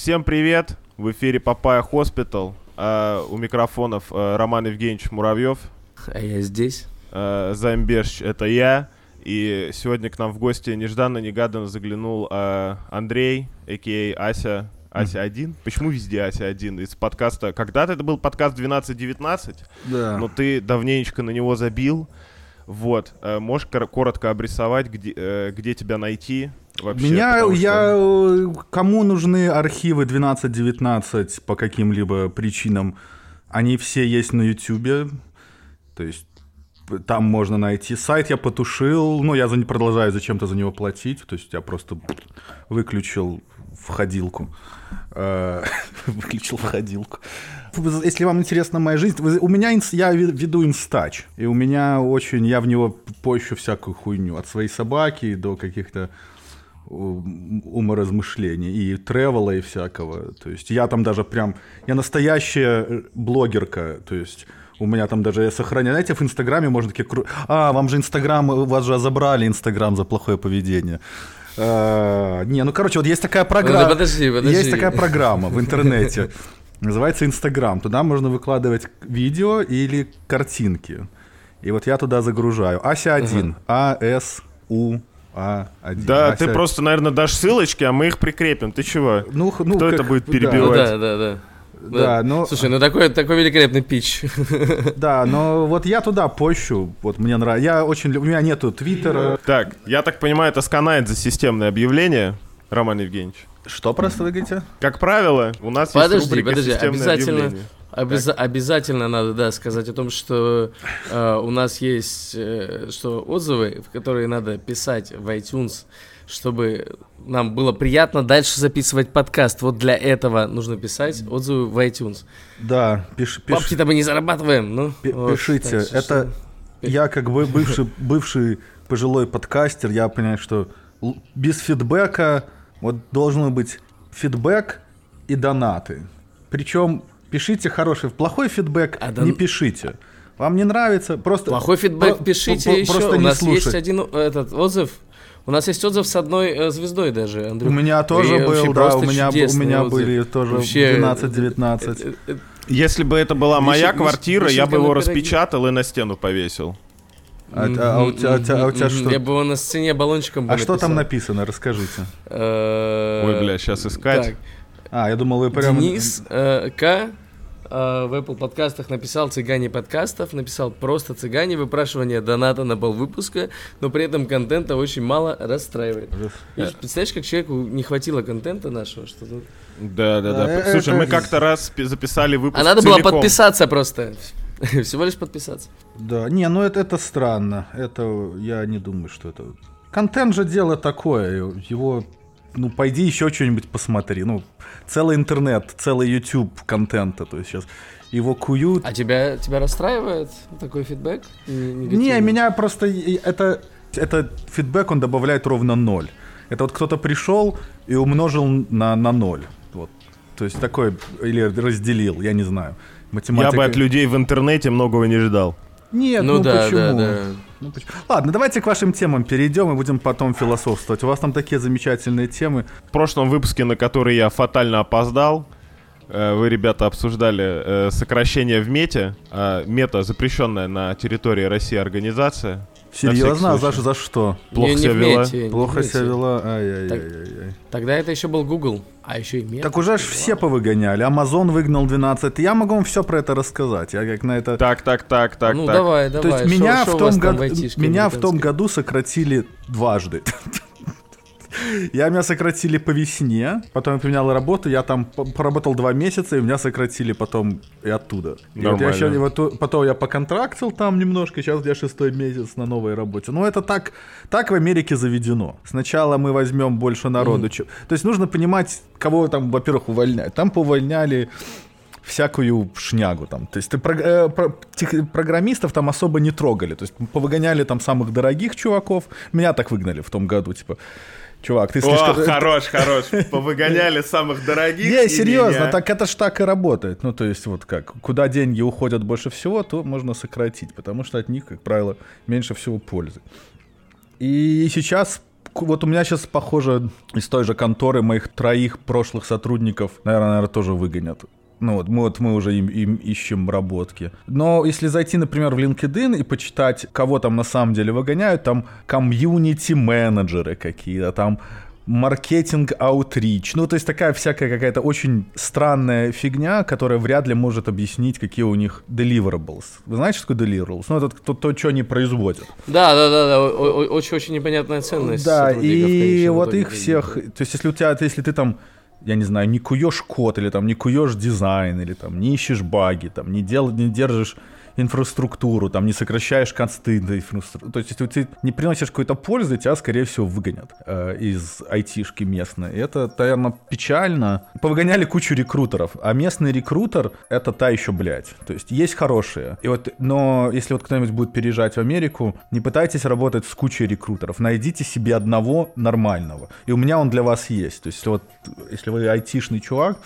Всем привет! В эфире Papaya Hospital. А, у микрофонов а, Роман Евгеньевич Муравьев. А я здесь. А, Займберч — это я. И сегодня к нам в гости нежданно-негаданно заглянул а, Андрей, a.k.a. Ася. Ася 1? Почему везде Ася 1? Из подкаста... Когда-то это был подкаст 12-19, Да. но ты давненечко на него забил. Вот. Можешь кор- коротко обрисовать, где, э, где тебя найти вообще? Меня, что- я, э, кому нужны архивы 12-19 по каким-либо причинам, они все есть на Ютубе, то есть там можно найти. Сайт я потушил, но я за, не продолжаю зачем-то за него платить, то есть я просто выключил входилку. Э, Выключил входилку. Если вам интересна моя жизнь, у меня инс- я ве- веду инстач, и у меня очень, я в него пощу всякую хуйню, от своей собаки до каких-то уморазмышлений и тревела и всякого. То есть я там даже прям, я настоящая э, блогерка, то есть у меня там даже я сохраняю, знаете, в Инстаграме можно такие, кру- а, вам же Инстаграм, у вас же забрали Инстаграм за плохое поведение. А, не, ну короче, вот есть такая программа. Подожди, подожди. Есть такая программа в интернете. Называется Инстаграм. Туда можно выкладывать видео или картинки. И вот я туда загружаю. Ася 1. А, С, У, А, 1. Да, ты просто, наверное, дашь ссылочки, а мы их прикрепим. Ты чего? Ну, ну, Кто как- это будет да. Ну перебивать? да, да, да. Да, ну- Слушай, ну такой, такой великолепный пич. Да, но вот я туда пощу. Вот мне нравится. Я очень люблю. У меня нету твиттера. Так, я так понимаю, это сканает за системное объявление, Роман Евгеньевич. Что просто вы говорите? Как правило, у нас есть Подожди, рубрика подожди, «Системное обязательно, объявление». Обяза- обязательно надо, да, сказать о том, что э, у нас есть, э, что отзывы, в которые надо писать в iTunes, чтобы нам было приятно дальше записывать подкаст. Вот для этого нужно писать отзывы в iTunes. Да, пиш, пиш- Бабки-то мы не зарабатываем, ну. пи- вот, пишите. так Это я как бы бывший, бывший пожилой подкастер, я понимаю, что без фидбэка вот должен быть фидбэк и донаты. Причем пишите хороший, плохой фидбэк А не дон- пишите. Вам не нравится, просто... Плохой фидбэк про- пишите про- еще. Просто У не нас слушать. есть один э, этот отзыв. У нас есть отзыв с одной э, звездой даже, У Андрюх. меня тоже И был, да, у меня, у меня отзыв. были тоже Вообще, 12-19. э, Если бы это была моя квартира, я бы его распечатал и на стену повесил. А, а- а у тебя, а у тебя- а у тебя что? Я бы его на сцене баллончиком А что там написано? Расскажите. Ой, бля, сейчас искать. А, я думал, вы прям... Денис К. э, в Apple подкастах написал «Цыгане подкастов», написал просто «Цыгане», выпрашивание доната на полвыпуска, но при этом контента очень мало расстраивает. Видишь, представляешь, как человеку не хватило контента нашего, что тут... Да, да, да. Да, Слушай, это- мы как-то раз записали выпуск А надо было целиком. подписаться просто. Всего лишь подписаться. Да, не, ну это, это странно. Это, я не думаю, что это... Контент же дело такое. Его, ну, пойди еще что-нибудь посмотри. Ну, целый интернет, целый YouTube контента. То есть сейчас его куют. А тебя, тебя расстраивает такой фидбэк? Н- Не, негативный? меня просто... Это, это фидбэк, он добавляет ровно ноль. Это вот кто-то пришел и умножил на, на ноль. Вот. То есть такой, или разделил, я не знаю. Я Математика... бы от людей в интернете многого не ждал. Нет, Ну ну, да, почему? да, да. Ну, поч- Ладно, давайте к вашим темам перейдем и будем потом философствовать. У вас там такие замечательные темы. В прошлом выпуске, на который я фатально опоздал, э, вы, ребята, обсуждали э, сокращение в мете. А мета запрещенная на территории России организация. Серьезно? А всякий за, что? Плохо Не- не себя вела. мете, Плохо себя вела? Ай-яй-яй-яй. Тогда это еще был Google, а еще и мета. Так уже ж все повыгоняли. Амазон выгнал 12. Я могу вам все про это рассказать. Я как на это... Так, так, так, так, ну так. давай, То давай. есть шо- меня, шо в том, айтишке меня в том году сократили дважды. Я меня сократили по весне, потом я поменял работу, я там по- поработал два месяца, и меня сократили потом и оттуда. И вот я еще, и вот то- потом я поконтрактил там немножко, сейчас я шестой месяц на новой работе. Ну это так, так в Америке заведено. Сначала мы возьмем больше народу. чем- То есть нужно понимать, кого там, во-первых, увольняют. Там поувольняли всякую шнягу там. То есть ты прог- э, про- тех- программистов там особо не трогали. То есть повыгоняли там самых дорогих чуваков. Меня так выгнали в том году, типа. Чувак, ты О, слишком... хорош, хорош. Повыгоняли самых дорогих. Не, серьезно, так это ж так и работает. Ну, то есть, вот как, куда деньги уходят больше всего, то можно сократить, потому что от них, как правило, меньше всего пользы. И сейчас вот у меня сейчас, похоже, из той же конторы моих троих прошлых сотрудников, наверное, наверное тоже выгонят. Ну вот мы, вот мы уже им, им ищем работки. Но если зайти, например, в LinkedIn и почитать, кого там на самом деле выгоняют, там комьюнити-менеджеры какие-то, там маркетинг аутрич. Ну, то есть такая всякая какая-то очень странная фигня, которая вряд ли может объяснить, какие у них deliverables. Вы знаете, что такое deliverables? Ну, это то, то что они производят. Да, да, да, да. Очень-очень непонятная ценность. Да, и вот их всех... То есть если у тебя, если ты там я не знаю, не куешь код, или там не куешь дизайн, или там не ищешь баги, там не, дел, не держишь инфраструктуру, там не сокращаешь косты до инфраструктуры. То есть, если ты не приносишь какой-то пользы, тебя, скорее всего, выгонят э, из айтишки местной. Это, наверное, печально. Повыгоняли кучу рекрутеров, а местный рекрутер — это та еще, блядь. То есть, есть хорошие. И вот, но если вот кто-нибудь будет переезжать в Америку, не пытайтесь работать с кучей рекрутеров. Найдите себе одного нормального. И у меня он для вас есть. То есть, вот, если вы айтишный чувак,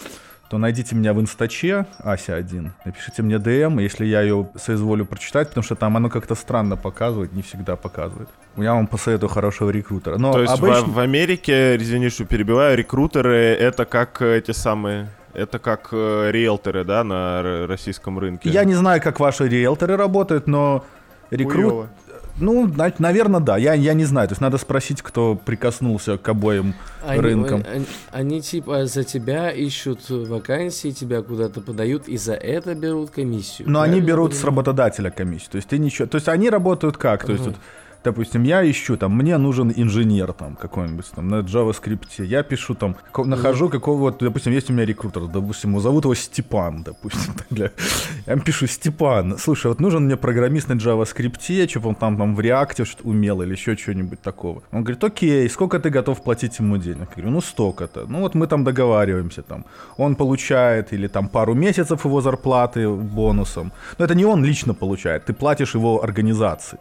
то найдите меня в инстаче, Ася1, напишите мне DM, если я ее соизволю прочитать, потому что там оно как-то странно показывает, не всегда показывает. Я вам посоветую хорошего рекрутера. Но то есть обычно... в, в Америке, извини, что перебиваю, рекрутеры это как эти самые... Это как э, риэлторы, да, на российском рынке? Я не знаю, как ваши риэлторы работают, но рекрут... Ну, наверное, да. Я, я не знаю. То есть надо спросить, кто прикоснулся к обоим они, рынкам. Они, они типа за тебя ищут вакансии, тебя куда-то подают, и за это берут комиссию. Но они берут с работодателя комиссию. То есть ты ничего. То есть они работают как? То есть вот допустим, я ищу, там, мне нужен инженер там какой-нибудь там на JavaScript, я пишу там, нахожу какого-то, допустим, есть у меня рекрутер, допустим, его зовут его Степан, допустим, для... я пишу, Степан, слушай, вот нужен мне программист на JavaScript, чтобы он там, там в React что-то умел или еще что-нибудь такого. Он говорит, окей, сколько ты готов платить ему денег? Я говорю, ну столько-то. Ну вот мы там договариваемся там. Он получает или там пару месяцев его зарплаты бонусом. Но это не он лично получает, ты платишь его организации.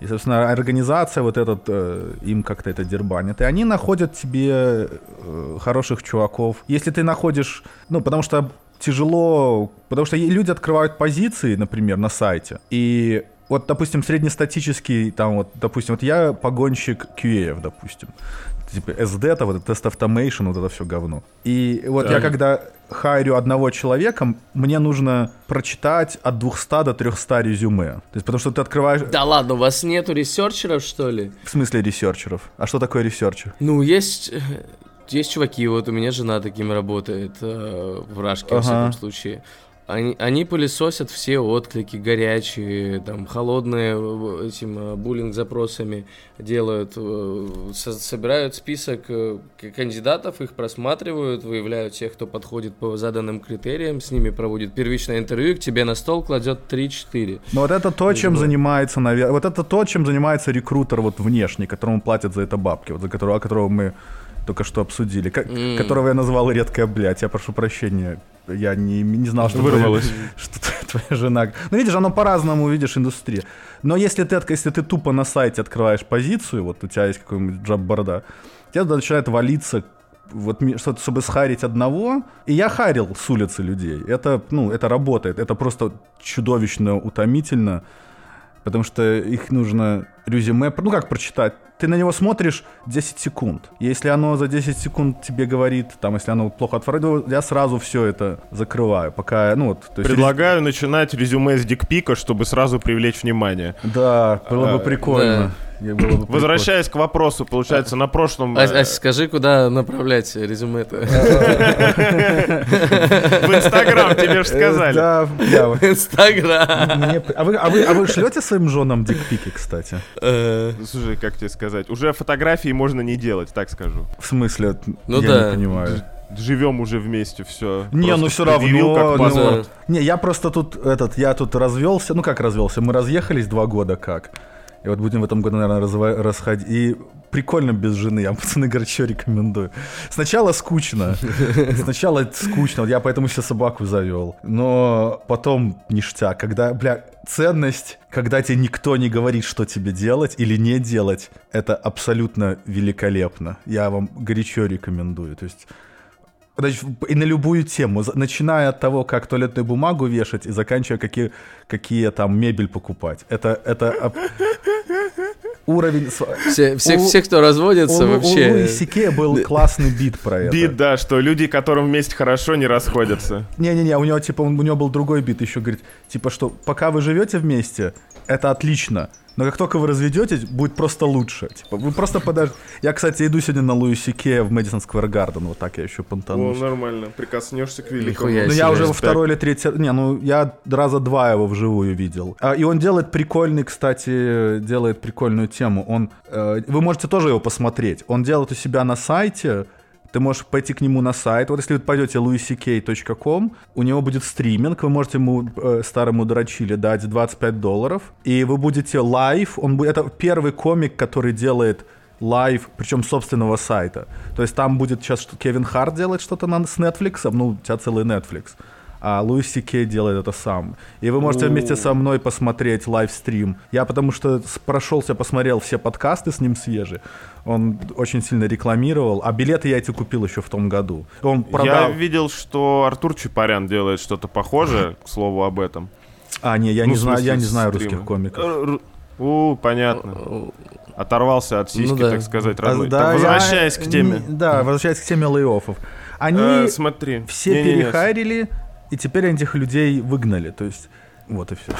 И, собственно, организация вот этот, э, им как-то это дербанит. И они находят тебе э, хороших чуваков. Если ты находишь, ну, потому что тяжело, потому что люди открывают позиции, например, на сайте, и вот, допустим, среднестатический, там вот, допустим, вот я погонщик QA, допустим, типа SDET, вот это test automation, вот это все говно. И вот да. я когда хайрю одного человека, мне нужно прочитать от 200 до 300 резюме. То есть, потому что ты открываешь... Да ладно, у вас нету ресерчеров, что ли? В смысле ресерчеров? А что такое researcher? Ну, есть... Есть чуваки, вот у меня жена таким работает э, в Рашке, ага. во всяком случае. Они, они пылесосят все отклики горячие, там, холодные этим э, буллинг-запросами делают, э, со собирают список э, кандидатов, их просматривают, выявляют тех, кто подходит по заданным критериям, с ними проводят первичное интервью, к тебе на стол кладет 3-4. Но вот это то, чем вот. занимается, наверное, вот это то, чем занимается рекрутер вот внешний, которому платят за это бабки, вот за которого, о которого мы только что обсудили, ко- mm. которого я назвал редкая блядь. Я прошу прощения, я не, не знал, что вырвалось. Твоя, что твоя жена. Ну, видишь, оно по-разному, видишь, индустрия. Но если ты, если ты тупо на сайте открываешь позицию, вот у тебя есть какой-нибудь джаб-борда, тебя туда начинает валиться вот что-то, чтобы схарить одного. И я харил с улицы людей. Это, ну, это работает. Это просто чудовищно утомительно. Потому что их нужно резюме, ну как прочитать? Ты на него смотришь 10 секунд. Если оно за 10 секунд тебе говорит, там, если оно плохо отформировано, я сразу все это закрываю, пока, ну вот. То есть Предлагаю рез... начинать резюме с дикпика, чтобы сразу привлечь внимание. Да, было бы а, прикольно. Да. Возвращаясь к вопросу, получается, на прошлом... А, а скажи, куда направлять резюме-то? В Инстаграм тебе же сказали. Да, в Инстаграм. А вы, а, вы, а вы шлете своим женам дикпики, кстати? Э. Слушай, как тебе сказать? Уже фотографии можно не делать, так скажу. В смысле? Ну я не понимаю живем уже вместе, все. Не, ну все равно. Как ну, не, я просто тут этот, я тут развелся, ну как развелся, мы разъехались два года как. И вот будем в этом году, наверное, расходить. И прикольно без жены. Я, пацаны, горячо рекомендую. Сначала скучно. Сначала скучно. Я поэтому себе собаку завел. Но потом ништяк. Когда, бля, ценность, когда тебе никто не говорит, что тебе делать или не делать, это абсолютно великолепно. Я вам горячо рекомендую. То есть и на любую тему, начиная от того, как туалетную бумагу вешать, и заканчивая, какие, какие там мебель покупать. Это, это уровень... Все, все, у, все кто разводится, у, вообще... У Луи Сике был классный бит про это. Бит, да, что люди, которым вместе хорошо, не расходятся. Не-не-не, у него, типа, у него был другой бит еще, говорит, типа, что пока вы живете вместе, это отлично, но как только вы разведетесь, будет просто лучше. Типа, вы просто подождите. Я, кстати, иду сегодня на Луиси Ке в Мэдисон Сквер Гарден. Вот так я еще понтану. О, нормально. Прикоснешься к великому. Ну, я уже во второй или третий... Не, ну, я раза два его вживую видел. А, и он делает прикольный, кстати, делает прикольную тему. Он... Э, вы можете тоже его посмотреть. Он делает у себя на сайте ты можешь пойти к нему на сайт. Вот если вы пойдете louisck.com, у него будет стриминг, вы можете ему, э, старому дрочили, дать 25 долларов, и вы будете live, он будет, это первый комик, который делает live, причем собственного сайта. То есть там будет сейчас что Кевин Харт делает что-то на, с Netflix, ну, у тебя целый Netflix а Луис Кей делает это сам. И вы можете вместе со мной посмотреть livestream. Я потому что прошелся, посмотрел все подкасты с ним свежие. Он очень сильно рекламировал, а билеты я эти купил еще в том году. Он продал... Я видел, что Артур Чапарян делает что-то похожее, к слову об этом. А, не, я, ну, не, знаю, я не знаю русских комиков. У, понятно. Оторвался от сиськи, ну, да. так сказать, родной. А, да, так, возвращаясь я... к теме. Да, возвращаясь к теме лей-оффов. Они э, смотри. все не, перехайрили, не, не и теперь этих людей выгнали. То есть, вот и все.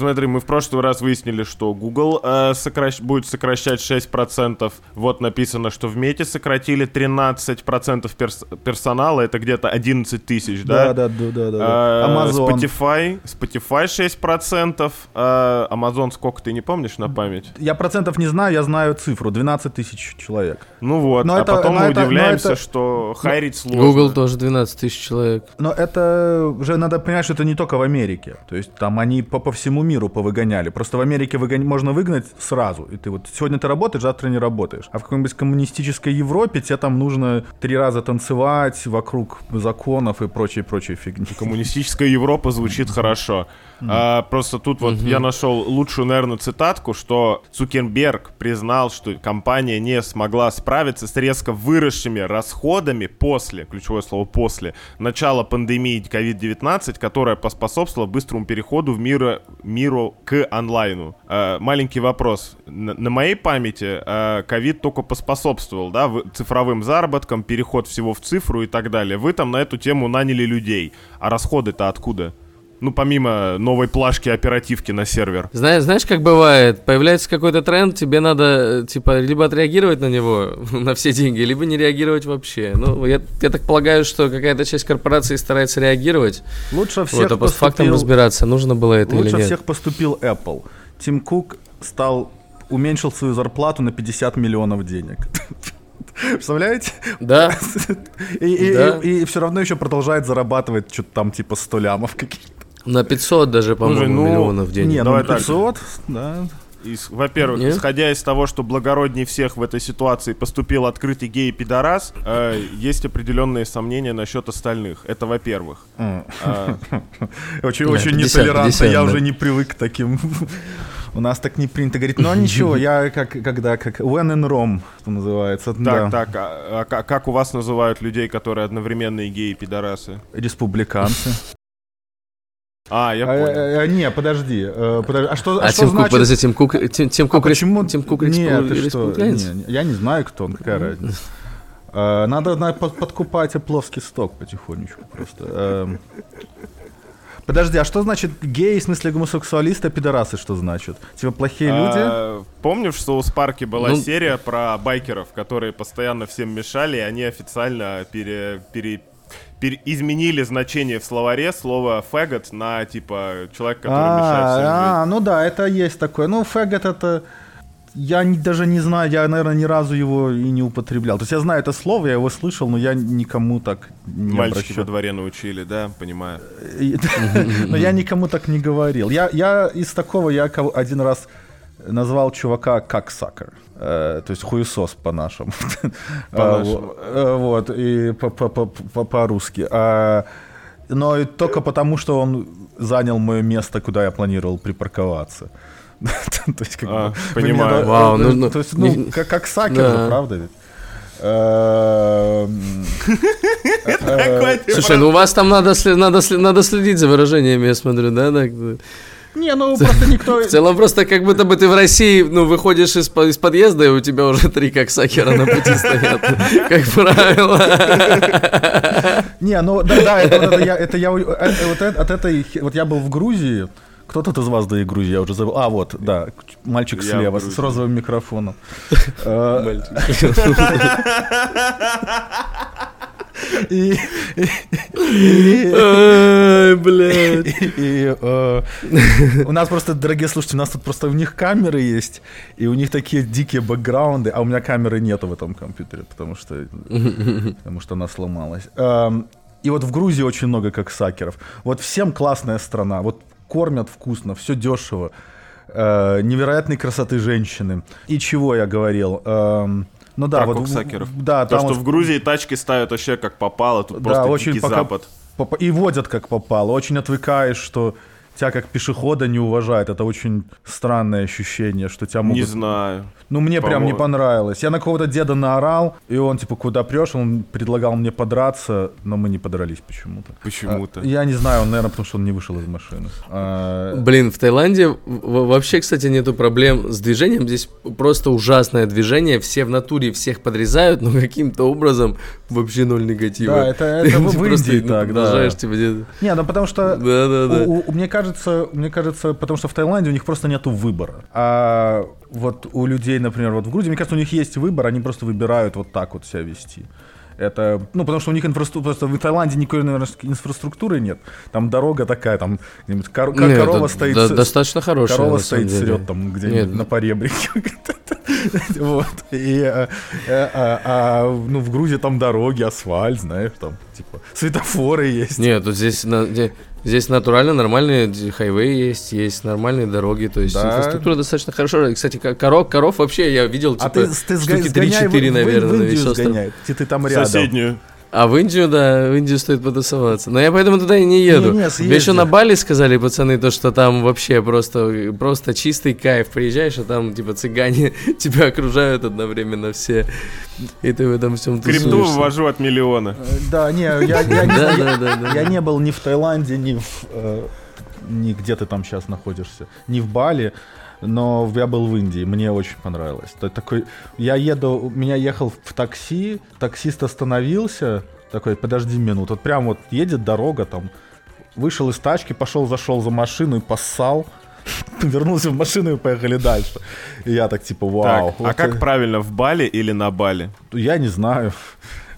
Смотри, мы в прошлый раз выяснили, что Google э, сокращ... будет сокращать 6%. Вот написано, что в Мете сократили 13% перс... персонала. Это где-то 11 тысяч, да? Да, да, да, да. да. Э, Amazon. Spotify, Spotify 6%. Э, Amazon сколько, ты не помнишь на память? Я процентов не знаю, я знаю цифру. 12 тысяч человек. Ну вот, но а это, потом мы это, удивляемся, это... что хайрить сложно. Google тоже 12 тысяч человек. Но это уже надо понимать, что это не только в Америке. То есть там они по, по всему миру повыгоняли. Просто в Америке выгон... можно выгнать сразу. И ты вот сегодня ты работаешь, завтра не работаешь. А в какой-нибудь коммунистической Европе тебе там нужно три раза танцевать вокруг законов и прочей-прочей фигни. Коммунистическая Европа звучит хорошо. А, просто тут вот я нашел лучшую, наверное, цитатку, что Цукерберг признал, что компания не смогла справиться с резко выросшими расходами после, ключевое слово после, начала пандемии COVID-19, которая поспособствовала быстрому переходу в мир, миру к онлайну. А, маленький вопрос. На, на моей памяти а, COVID только поспособствовал, да, цифровым заработкам, переход всего в цифру и так далее. Вы там на эту тему наняли людей. А расходы-то откуда? Ну, помимо новой плашки оперативки на сервер. Знаешь, знаешь, как бывает? Появляется какой-то тренд, тебе надо, типа, либо отреагировать на него на все деньги, либо не реагировать вообще. Ну, я, я так полагаю, что какая-то часть корпорации старается реагировать. Лучше всех вот, а поступил... фактам разбираться, нужно было это Лучше или нет. всех поступил Apple. Тим Кук стал уменьшил свою зарплату на 50 миллионов денег. Представляете? Да. И, и, да. и, и все равно еще продолжает зарабатывать что-то там типа 100 лямов каких-то. На 500 даже, по-моему, ну, миллионов в день. Нет, ну 500, так. да. Во-первых, исходя из того, что благороднее всех в этой ситуации поступил открытый гей-пидорас, э, есть определенные сомнения насчет остальных. Это во-первых. Очень, очень нетолерантно. Я уже не привык к таким. У нас так не принято говорить. Но ничего, я как когда как when in Rome, что называется. Так, так. А, а как у вас называют людей, которые одновременно и геи, и пидорасы? Республиканцы. А, я а, понял. А, а, не, подожди, э, подожди. А что, а, а что Тим значит... подожди, Тим Кук, Тим, Тим Кук, а почему... Тим Кук Нет, ты что? Не, не, я не знаю, кто он, какая разница. Uh, надо, надо подкупать опловский сток потихонечку просто. Uh, подожди, а что значит гей, в смысле гомосексуалисты, а пидорасы что значит? Типа плохие люди? А, помнишь, что у Спарки была ну... серия про байкеров, которые постоянно всем мешали, и они официально пере, пере, изменили значение в словаре слова фэгот на типа человек, который а, мешает А, ну да, это есть такое. Ну, фэгот это... Я не, даже не знаю, я, наверное, ни разу его и не употреблял. То есть я знаю это слово, я его слышал, но я никому так не Мальчики во дворе научили, да, понимаю. Но я никому так не говорил. Я, я из такого, я один раз назвал чувака как сакер. Э, то есть хуесос по-нашему. По-нашему. Э, вот, и по-русски. А, но только потому, что он занял мое место, куда я планировал припарковаться. то есть, как а, бы, понимаю. Вау, ну, ну, то есть, ну, как, как сакер, да. правда ведь? Эм, Слушай, ну у вас там надо, надо, надо следить за выражениями, я смотрю, да? Не, ну просто никто... В целом просто как будто бы ты в России, ну, выходишь из, из подъезда, и у тебя уже три коксакера на пути стоят, как правило. Не, ну да, да, это, это я, это я, э, вот от этой, вот я был в Грузии, кто тут из вас да и Грузии, я уже забыл. А, вот, да, мальчик Я слева с розовым микрофоном. Э, И, блядь. и, э, у нас просто, дорогие слушатели, у нас тут просто у них камеры есть, и у них такие дикие бэкграунды, а у меня камеры нету в этом компьютере, потому что, потому что она сломалась. Эм, И вот в Грузии очень много коксакеров. Вот всем классная страна, вот кормят вкусно, все дешево, э, невероятной красоты женщины. И чего я говорил? Эм, Ну да, Про вот коксакеров. Да, То, там что вот в Грузии тачки ставят вообще как попало, тут да, просто очень пока- запад. И водят как попало. Очень отвыкаешь, что тебя как пешехода не уважают. Это очень странное ощущение, что тебя могут... Не знаю. Ну, мне прям не понравилось. Я на кого-то деда наорал, и он, типа, куда прешь, он предлагал мне подраться, но мы не подрались почему-то. Почему-то. А, Я не знаю, он, наверное, потому что он не вышел из машины. А, Блин, в Таиланде вообще, кстати, нету проблем с движением. Здесь просто ужасное движение. Все в натуре всех подрезают, но каким-то образом вообще ноль негатива. Да, это- это в- Индии так, да. типа, где-то- Не, ну потому что Да-да-да. У- у- мне кажется, мне кажется, потому что в Таиланде у них просто нету выбора. А вот у людей, например, вот в Грузии, мне кажется, у них есть выбор, они просто выбирают вот так вот себя вести. Это, ну, потому что у них инфраструктура, просто в Таиланде никакой, наверное, инфраструктуры нет. Там дорога такая, там где-нибудь кор- Не, корова это стоит, до- с- достаточно хорошая, корова стоит, деле. срет там где-нибудь Нет. на поребрике. Вот. И, э, э, а, а, ну, в Грузии там дороги, асфальт, знаешь, там, типа, светофоры есть. Нет, тут здесь, на- здесь натурально нормальные хайвей есть, есть нормальные дороги, то есть Да. инфраструктура достаточно хорошая. И, Кстати, ко- коров, коров вообще я видел, типа, А ты, ты сга- штуки сгоняй в- 3-4, в- наверное, в на Индию ты там рядом. Соседнюю. А в Индию, да, в Индию стоит потусоваться. Но я поэтому туда и не еду. Мне еще на Бали сказали пацаны, то, что там вообще просто, просто чистый кайф. Приезжаешь, а там типа цыгане тебя окружают одновременно все. И ты в этом всем Крипту тусуешься. вывожу от миллиона. Э, Да, не, я не был ни в Таиланде, ни в э, ни где ты там сейчас находишься, ни в Бали, но я был в Индии, мне очень понравилось. То такой, я еду, меня ехал в такси, таксист остановился, такой, подожди минуту, вот прям вот едет дорога там, вышел из тачки, пошел, зашел за машину и поссал. Вернулся в машину и поехали дальше. И я так типа, вау. Так, а вот как это- правильно, в Бали или на Бали? Я не знаю.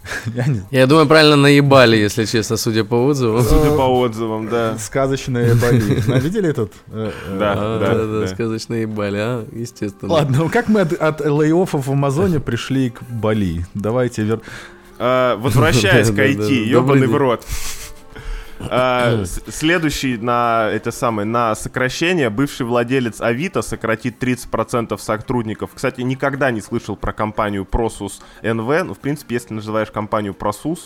Я не Я думаю, правильно наебали, если честно, судя по отзывам. Судя по отзывам, да. Сказочные Бали. Вы Видели этот? э, э, Да. А, да, да, да. сказочно ебали, а, естественно. Ладно, ну как мы от, лей-оффов в Амазоне пришли к Бали? Давайте вер... А, Возвращаясь к IT, ебаный в рот. А, с- Следующий на это самое на сокращение бывший владелец Авито сократит 30% сотрудников. Кстати, никогда не слышал про компанию Prosus NV. Ну, в принципе, если называешь компанию Prosus,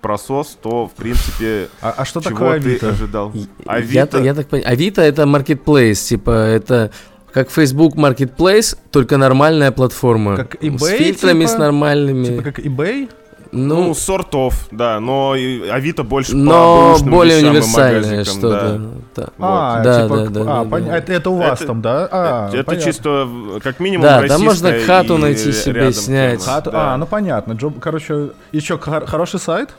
Просос, то в принципе А, а что чего такое ты Авито? ожидал? Я, Авито. я так понимаю, Авито это marketplace, типа это как Facebook Marketplace, только нормальная платформа. Как С eBay, фильтрами, типа? с нормальными. Типа как eBay? Ну, ну, сортов, да, но Авито больше по но бэушным более универсальное что-то. да. да. А, Да, типа, да, да, а, да, пон- да. Это, это у вас Это- там, да? А, это понятно. чисто как минимум Да, там можно хату найти себе, снять. Хату- Да. А, ну понятно. Джоб, короче, еще хор- хороший сайт?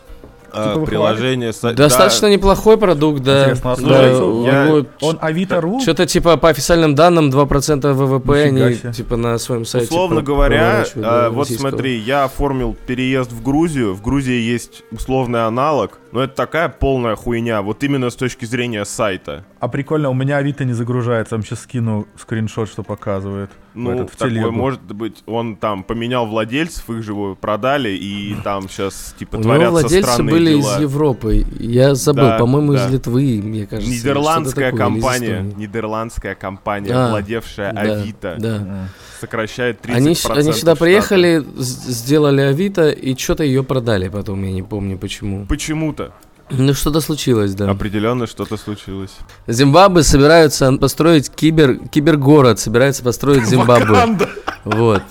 А, типа приложение са- Достаточно неплохой продукт, да. Интересно, а да, у я- Он Авито.ру? Что-то типа по официальным данным 2% ВВП Нифига они себе. типа на своем да. сайте. Условно говоря, да, а, вот смотри, я оформил переезд в Грузию. В Грузии есть условный аналог, но это такая полная хуйня, вот именно с точки зрения сайта. А прикольно, у меня Авито не загружается. Я вам сейчас скину скриншот, что показывает. Ну, этот, в телегу. может быть, он там поменял владельцев, их же его продали, и там сейчас типа У него творятся владельцы странные были дела. из Европы. Я забыл, Да, по-моему, да. из Литвы, мне кажется. Нидерландская такое, компания, нидерландская компания, А, владевшая Да, Авито, Да. Сокращает 30% Они, они сюда штата. приехали, сделали Авито и что-то ее продали потом, я не помню почему. Почему-то. Ну что-то случилось, да. Определенно что-то случилось. Зимбабве собираются построить кибер, кибергород, собирается построить Зимбабве. Вот.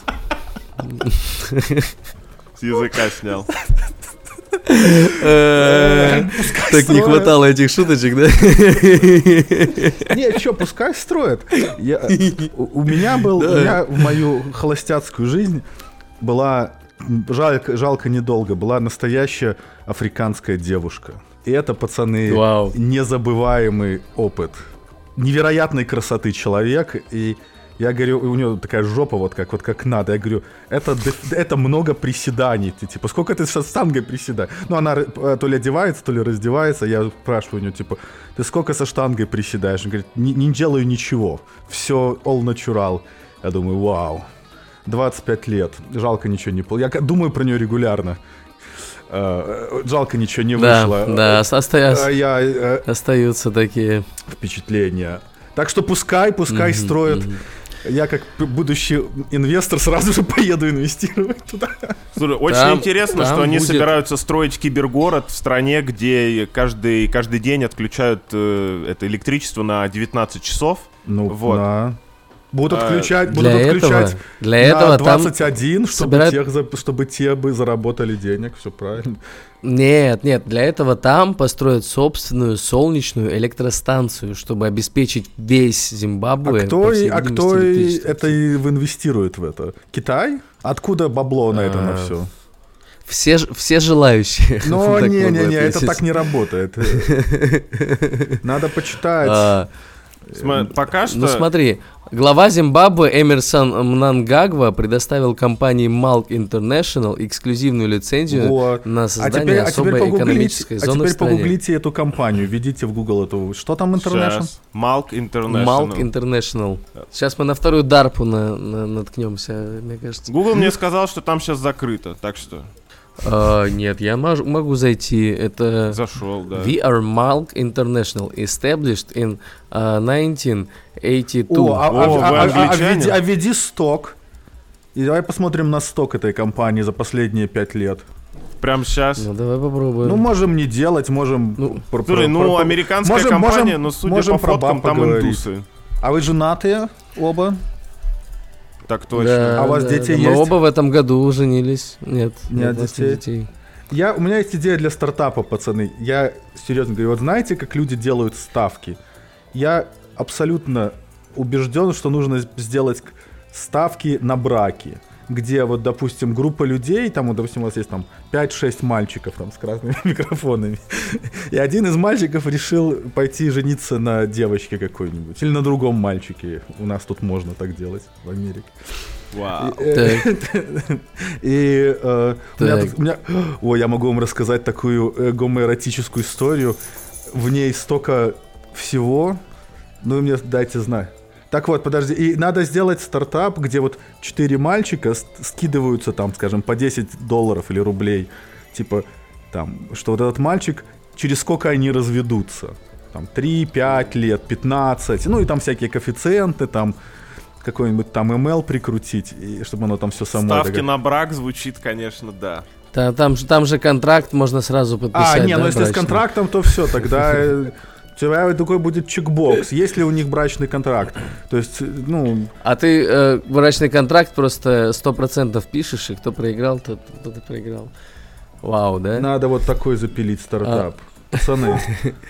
С языка снял. Э, Так не хватало этих шуточек, да? Не, что, пускай строят. У меня был, у меня в мою холостяцкую жизнь была, жалко, жалко недолго, была настоящая африканская девушка. И это, пацаны, Вау. незабываемый опыт. Невероятной красоты человек, и я говорю, у нее такая жопа вот как вот как надо. Я говорю, это, это много приседаний. Ты, типа, сколько ты со штангой приседаешь? Ну, она э, то ли одевается, то ли раздевается. Я спрашиваю у нее, типа, ты сколько со штангой приседаешь? Он говорит, не, не делаю ничего. Все all natural. Я думаю, вау. 25 лет. Жалко ничего не пол. Я думаю про нее регулярно. Э, Жалко ничего не Да, вышло. да, оста- А я э, остаются такие. впечатления. Так что пускай, пускай строят. Я как будущий инвестор сразу же поеду инвестировать туда. Слушай, очень Там- интересно, там что они будет- собираются строить кибергород в стране, где каждый, каждый день отключают э, это электричество на 19 часов. Ну, Вот. да. Будут А, отключать, будут Для этого, отключать для на этого там 21, чтобы, собирают- тех чтобы те бы заработали денег, все правильно. Нет, нет, для этого там построят собственную солнечную электростанцию, чтобы обеспечить весь Зимбабве. А кто, и, а кто и это и инвестирует в это? Китай? Откуда бабло на это на А, все? Все, все желающие. Могу не-не-не, это так не работает. Надо почитать. А, Сма- Пока что... Ну смотри, глава Зимбабве Эмерсон Мнангагва предоставил компании Malk International эксклюзивную лицензию Вот. на А создание теперь, а теперь особой погуглите, экономической а зоны в теперь погуглите эту компанию, введите в Google эту. Что там International? Сейчас. Малк International. Malk International. Сейчас мы на вторую дарпу на- на- наткнемся, мне кажется. Google мне сказал, что там сейчас закрыто, так что А, нет, я мож- могу зайти. Это зашел, да. We are Malk International, established in uh, 1982. О, а, О, а- а- а- а введи, а введи сток. И давай посмотрим на сток этой компании за последние пять лет. Прям сейчас. Ну давай попробуем. Ну, можем не делать, можем... Ну, про- Слушай, про- ну, про- американская можем- компания, можем- но судя можем по фоткам, там поговорить. индусы. А вы женатые оба? Так точно. Да, А у вас да, дети да. Мы есть? оба в этом году женились. Нет, Нет у нас детей? Я, у меня есть идея для стартапа, пацаны. Я серьезно говорю, вот знаете, как люди делают ставки? Я абсолютно убежден, что нужно сделать ставки на браки где вот, допустим, группа людей, там, вот, допустим, у вас есть там 5-6 мальчиков там с красными микрофонами, и один из мальчиков решил пойти жениться на девочке какой-нибудь или на другом мальчике. У нас тут можно так делать в Америке. Вау. Э, И э, у меня Так. тут- у меня- Ой, я могу вам рассказать такую э, гомоэротическую историю. В ней столько всего. Ну, мне дайте знать. Так вот, подожди. И надо сделать стартап, где вот четыре мальчика скидываются там, скажем, по 10 долларов или рублей. Типа, там, что вот этот мальчик, через сколько они разведутся. Там 3, 5 лет, 15. Ну, и там всякие коэффициенты, там какой-нибудь там ML прикрутить, и чтобы оно там все само... Ставки так- на брак звучит, конечно, да. Та- там, же, там же контракт можно сразу подписать. А, не, да, ну если с контрактом, то все, тогда э, у тебя такой будет чекбокс. Есть ли у них брачный контракт? То есть, ну, А ты э, брачный контракт просто 100% пишешь, и кто проиграл, тот, тот и проиграл. Вау, да? надо вот такой запилить стартап. Пацаны,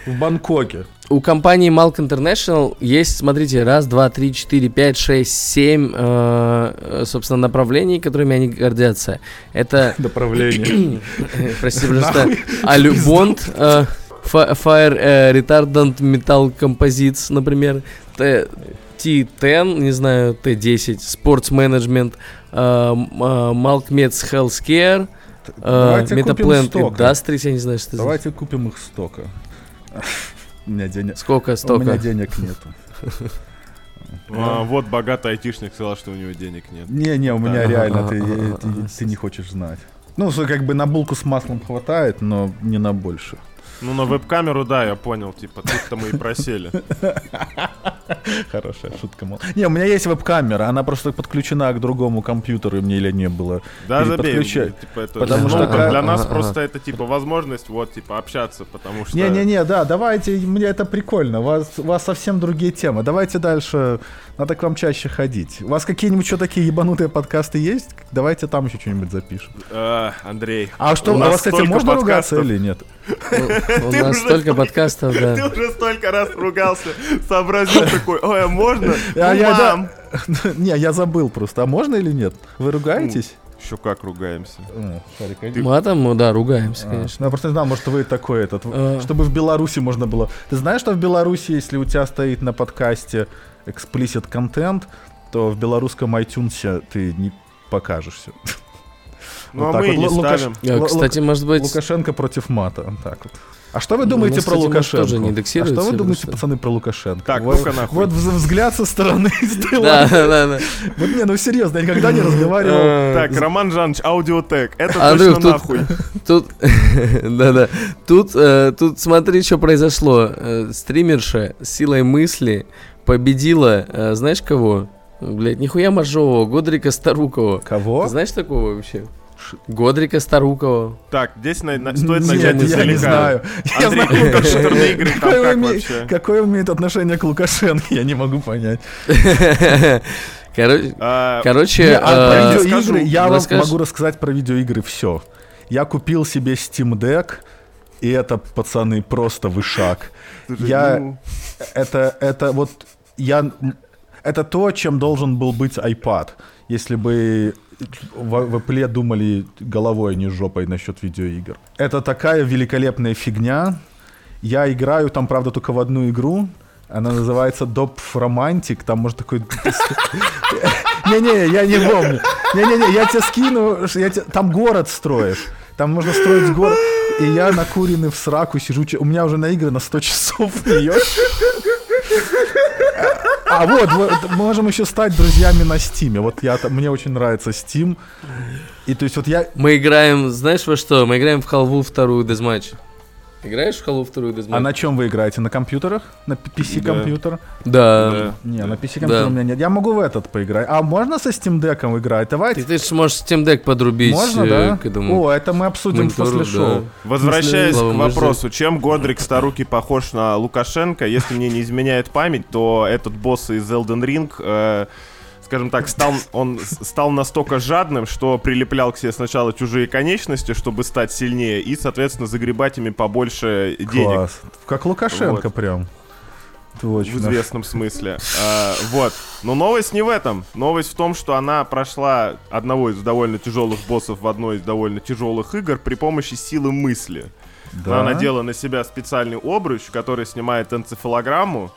в Бангкоке. У компании Malk International есть, смотрите, раз, два, три, четыре, пять, шесть, семь, э, э, собственно, направлений, которыми они гордятся. Это, Направление. простите, просто, Алюбонд, э, Fire э, Retardant Metal Composites, например, Т- T10, не знаю, T10, Sports Management, э, э, Malk Meds Healthcare, э, Metaplant стока. Industries, я не знаю, что это. Давайте купим их стока. У меня денег. Сколько, У меня денег нету. А, вот богатый айтишник сказал, что у него денег нет. Не-не, у меня реально, ты, не хочешь знать. Ну, что, как бы на булку с маслом хватает, но не на больше. Ну, на веб-камеру, да, я понял, типа, тут-то мы и просели. Хорошая шутка, мол. Не, у меня есть веб-камера, она просто подключена к другому компьютеру, и мне или не было. Да, забей, типа, это, Потому ну, что для нас просто это, типа, возможность, вот, типа, общаться, потому что... Не-не-не, да, давайте, мне это прикольно, у вас, у вас совсем другие темы. Давайте дальше, надо к вам чаще ходить. У вас какие-нибудь еще такие ебанутые подкасты есть? Давайте там еще что-нибудь запишем. А, Андрей. А что, у вас, кстати, можно ругаться или нет? У Ты нас уже столько подкастов, Ты да. уже столько раз ругался, сообразил такой, ой, а можно? А Ну, я, да. Не, я забыл просто. А можно или нет? Вы ругаетесь? Еще как ругаемся. О, Шарик, иди. Матом, ну да, ругаемся, А, конечно. Ну, я просто не знал, может, вы такой этот, А. чтобы в Беларуси можно было... Ты знаешь, что в Беларуси, если у тебя стоит на подкасте explicit контент, то в белорусском iTunes ты не покажешься. Ну, Вот а мы вот. не Лу- Лукаш- ставим. А, Лу- Кстати, может быть... Лукашенко против мата. вот Так вот. А что вы Ну, думаете у нас, про кстати, Лукашенко? тоже не а что вы думаете, что? пацаны, про Лукашенко? Так, вот, ну-ка нахуй. вот вз- взгляд со стороны из Да, да, да. Вот не, ну серьезно, я никогда не разговаривал. Э, Так, Роман Жанович, аудиотек. Это Андрюх, точно тут- нахуй. Тут, да-да, тут, э, тут смотри, что произошло. Э, стримерша с силой мысли победила, э, знаешь кого? Блять, нихуя моржового, Годрика Старукова. Кого? Ты знаешь такого вообще? Годрика Старукова. Так, здесь на- на- стоит Нет, начать я не знаю. Я Андрей, знаю, компьютерные игры, там какое, как вообще? какое имеет отношение к Лукашенко, я не могу понять. Короче, А, короче, Не, а про э, видеоигры я вам могу рассказать про видеоигры все. Я купил себе Steam Deck, и это, пацаны, просто вышаг. Я, ну, это, это вот, я, это то, чем должен был быть iPad, если бы в, в Apple думали головой, а не жопой насчет видеоигр. Это такая великолепная фигня. Я играю там, правда, только в одну игру. Она называется Doп Romantic. Там может такой... Не-не, я не помню. Не-не-не, я тебе скину. я те- Там город строишь. Там можно строить город. И я накуренный в сраку сижу. У меня уже на игры на 100 часов в нее. А вот, мы можем еще стать друзьями на Стиме. Вот я, мне очень нравится Steam. И то есть вот я... мы играем, знаешь во что? Мы играем в халву вторую дезматч. Играешь в халву вторую А дезматч? на чем вы играете? На компьютерах? На PC Да. компьютер? Да. да. Не, на PC компьютер Да. у меня нет. Я могу в этот поиграть. А можно со Steam Deck'ом играть? Давайте. Ты, ты ж можешь Steam Deck подрубить Можно, э, да? к этому. О, это мы обсудим монитору, после шоу. да. Возвращаясь Слава к вопросу, чем Годрик Старуки похож на Лукашенко, если мне не изменяет память, то этот босс из Elden Ring, э, скажем так, стал, он стал настолько жадным, что прилеплял к себе сначала чужие конечности, чтобы стать сильнее, и, соответственно, загребать ими побольше денег. Класс. Как Лукашенко Вот. прям. В Точно. известном смысле. А, вот. Но новость не в этом. Новость в том, что она прошла одного из довольно тяжелых боссов в одной из довольно тяжелых игр при помощи силы мысли. Да. Она надела на себя специальный обруч, который снимает энцефалограмму.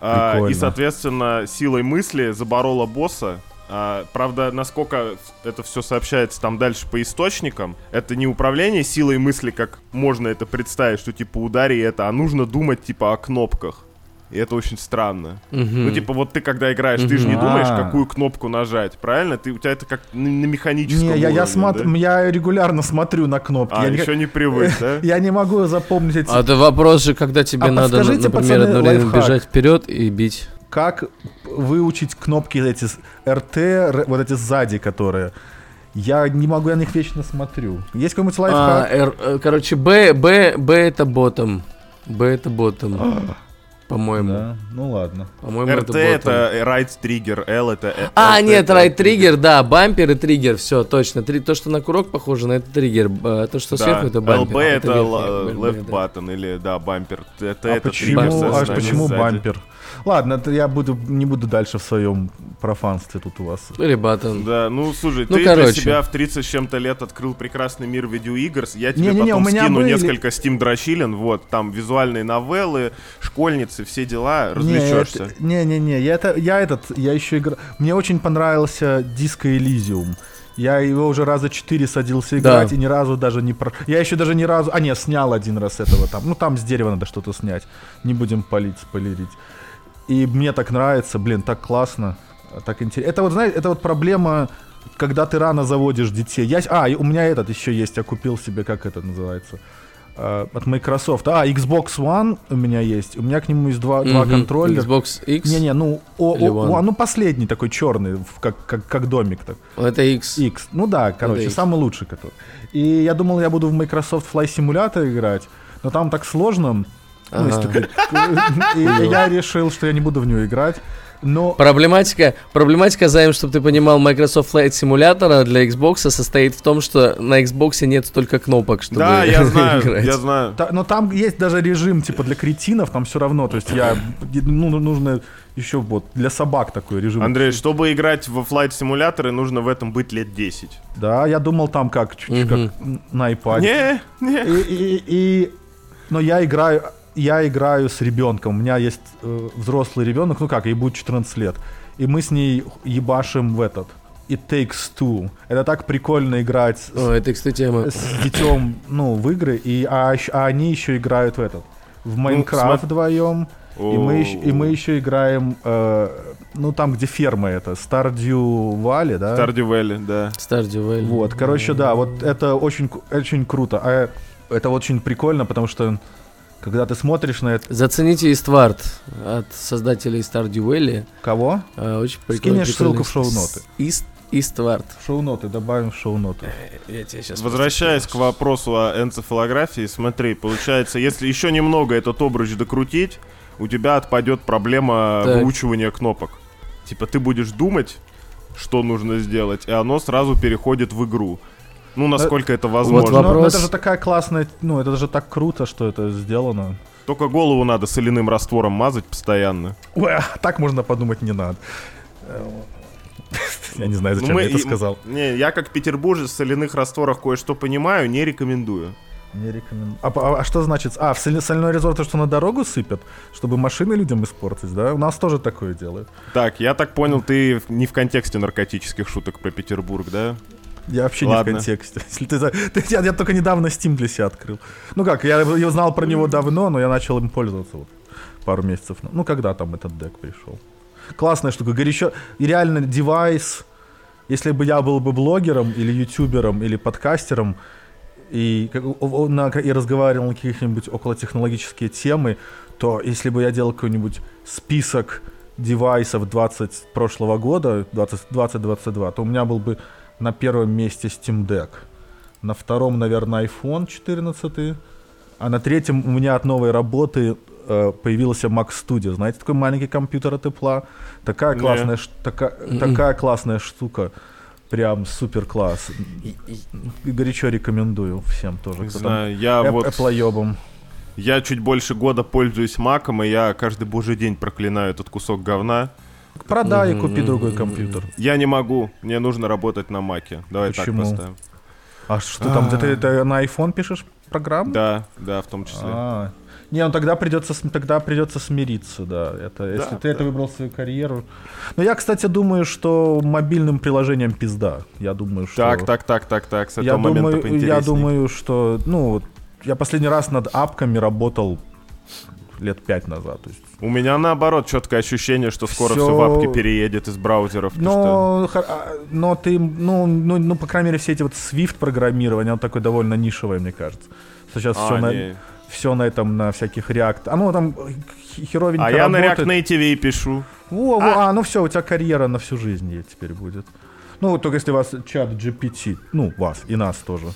А, Прикольно. и, соответственно, силой мысли заборола босса. А, правда, насколько это все сообщается там дальше по источникам, это не управление силой мысли, как можно это представить, что типа удари это, а нужно думать типа о кнопках. И это очень странно. Мгм. Ну, типа, вот ты когда играешь, ты же не думаешь, А. какую кнопку нажать, правильно? Ты, у тебя это как на, на механическом Не, я, я, уровне, смотр- да? я регулярно смотрю на кнопки. А, я, еще не... не привык, да? я не могу запомнить эти... А это вопрос же, когда тебе А надо, например, пацаны, одновременно лайфхак. бежать вперед и бить. Как выучить кнопки эти РТ, вот эти сзади, которые... Я не могу, я на них вечно смотрю. Есть какой-нибудь А, лайфхак? Р- э, короче, Б, Б, Б это ботом. Б это ботом. По-моему. Да, ну ладно. По-моему, RT это это right триггер, L это... э, А, LT нет, это райт триггер, да, бампер и триггер, все, точно. Три, то, что на курок похоже, на это триггер. а То, что Да, сверху, это бампер. LB это верхний, л- LB, left button или, да, бампер. Это, а это триггер почему, а сознания почему сзади. бампер? Ладно, я буду, не буду дальше в своем профанстве тут у вас. Батон. Да, ну слушай, Ну, ты для короче. себя в 30 с чем-то лет открыл прекрасный мир видеоигр. Я тебе Не-не-не, потом у меня скину были- несколько Steam дрочилин, вот, там визуальные новеллы, школьницы, все дела, развлечешься. Не-не-не, я, это, я этот, я еще играл. Мне очень понравился Disco Elysium. Я его уже раза четыре садился Да. играть и ни разу даже не про... Я еще даже ни разу... А, нет, снял один раз этого там. Ну, там с дерева надо что-то снять. Не будем палить, спойлерить. И мне так нравится, блин, так классно, так интересно. Это вот, знаете, это вот проблема, когда ты рано заводишь детей. Я... А, у меня этот еще есть, я купил себе, как это называется? э, от Microsoft. А, Xbox One у меня есть. У меня к нему есть два, два Мгм. контроллера. Xbox X? Не-не, ну, о, о-? One, ну последний такой черный, как, как, как домик так. Это X. X. Ну да, короче, X. самый лучший который. И я думал, я буду в Microsoft Flight Simulator играть, но там так сложно. Ну, если Ага. ты- И я решил, что я не буду в нее играть. Но Проблематика, проблематика, Займ, чтобы ты понимал, Microsoft Flight Simulator для Xbox состоит в том, что на Xbox нет столько кнопок, чтобы Да, я знаю, играть. я знаю. Та- но там есть даже режим типа для кретинов, там все равно, то есть я ну нужно еще вот для собак такой режим. Андрей, чтобы играть во флайт симуляторы, нужно в этом быть лет 10. Да, я думал там как чуть-чуть Мгм. как на iPad. Не, не. И, и- и- но я играю, я играю с ребенком. У меня есть э, взрослый ребенок, ну как, ей будет 14 лет. И мы с ней ебашим в этот. It Takes Two. Это так прикольно играть с, О, это, кстати, тема. с детем, ну, в игры, и, а, а они еще играют в этот. В Майнкрафт смо- вдвоем. И мы, еще, и мы еще играем, э, ну, там, где ферма это, Stardew Valley, да? Stardew Valley, да. Stardew Valley. Вот, короче, да, вот это очень, очень круто. А это очень прикольно, потому что когда ты смотришь на это... Зацените Иствард от создателей Stardew Valley. Кого? А, Очень прикольно. Скинешь ссылку в шоу-ноты. Ист, Иствард. Шоу-ноты, добавим в шоу-ноты. Я сейчас Возвращаясь к вопросу о энцефалографии, смотри, получается, если еще немного этот обруч докрутить, у тебя отпадет проблема Так. выучивания кнопок. Типа ты будешь думать, что нужно сделать, и оно сразу переходит в игру. Ну, насколько это возможно. Вот Но- но вопрос. это же такая классная, ну, это же так круто, что это сделано. Только голову надо соляным раствором мазать постоянно. Ой, а так можно подумать не надо. Э, Я не знаю, зачем Ну, я это сказал. Не, я как петербуржец в соляных растворах кое-что понимаю, не рекомендую. Не рекомендую. А, по- а что значит? А, в соляной резор то, что на дорогу сыпят, чтобы машины людям испортить, да? У нас тоже такое делают. Так, я так понял, ты не в контексте наркотических шуток про Петербург, да? Я вообще не Ладно. в контексте. Если ты, ты- я, я только недавно Steam для себя открыл. Ну как, я, я знал про него давно, но я начал им пользоваться вот пару месяцев. на- Ну, когда там этот дек пришел. Классная штука. Горячо. И реально девайс. Если бы я был бы блогером или ютубером или подкастером и, на- и разговаривал на каких-нибудь околотехнологические темы, то если бы я делал какой-нибудь список девайсов 20 прошлого года, 20 2022, то у меня был бы на первом месте Steam Deck. На втором, наверное, iPhone 14. А на третьем у меня от новой работы э, появился Mac Studio. Знаете, такой маленький компьютер от Apple. Такая Не. классная, така- такая классная штука. Прям супер класс. Горячо рекомендую всем тоже. Не кто знаю, я там вот... Apple-ёбом. Я чуть больше года пользуюсь маком, и я каждый божий день проклинаю этот кусок говна. Продай и купи другой компьютер. Я не могу, мне нужно работать на маке. Давай Почему? так поставим. А что там, ты на iPhone пишешь программу? Да, да, в том числе. А, не, ну тогда придется, тогда придется смириться, да. Это, если ты это выбрал свою карьеру. Но я, кстати, думаю, что мобильным приложением пизда. Я думаю, что. Так, так, так, так, так, с этого я момента думаю, поинтересней. я думаю, что, ну, я последний раз над апками работал лет пять назад. То есть, У меня наоборот четкое ощущение, что скоро все Всё- в апке переедет из браузеров. что- но, хор- а, но ты, ну, ну, ну, по крайней мере, все эти вот Swift программирование, оно такое довольно нишевое, мне кажется. Что сейчас А, все, на, не. все на этом, на всяких React. Оно там хи- херовенько А я на React работает. Native пишу. Во, во, а, ну все, у тебя карьера на всю жизнь теперь будет. Ну, только если вас чат GPT, ну, вас и нас тоже.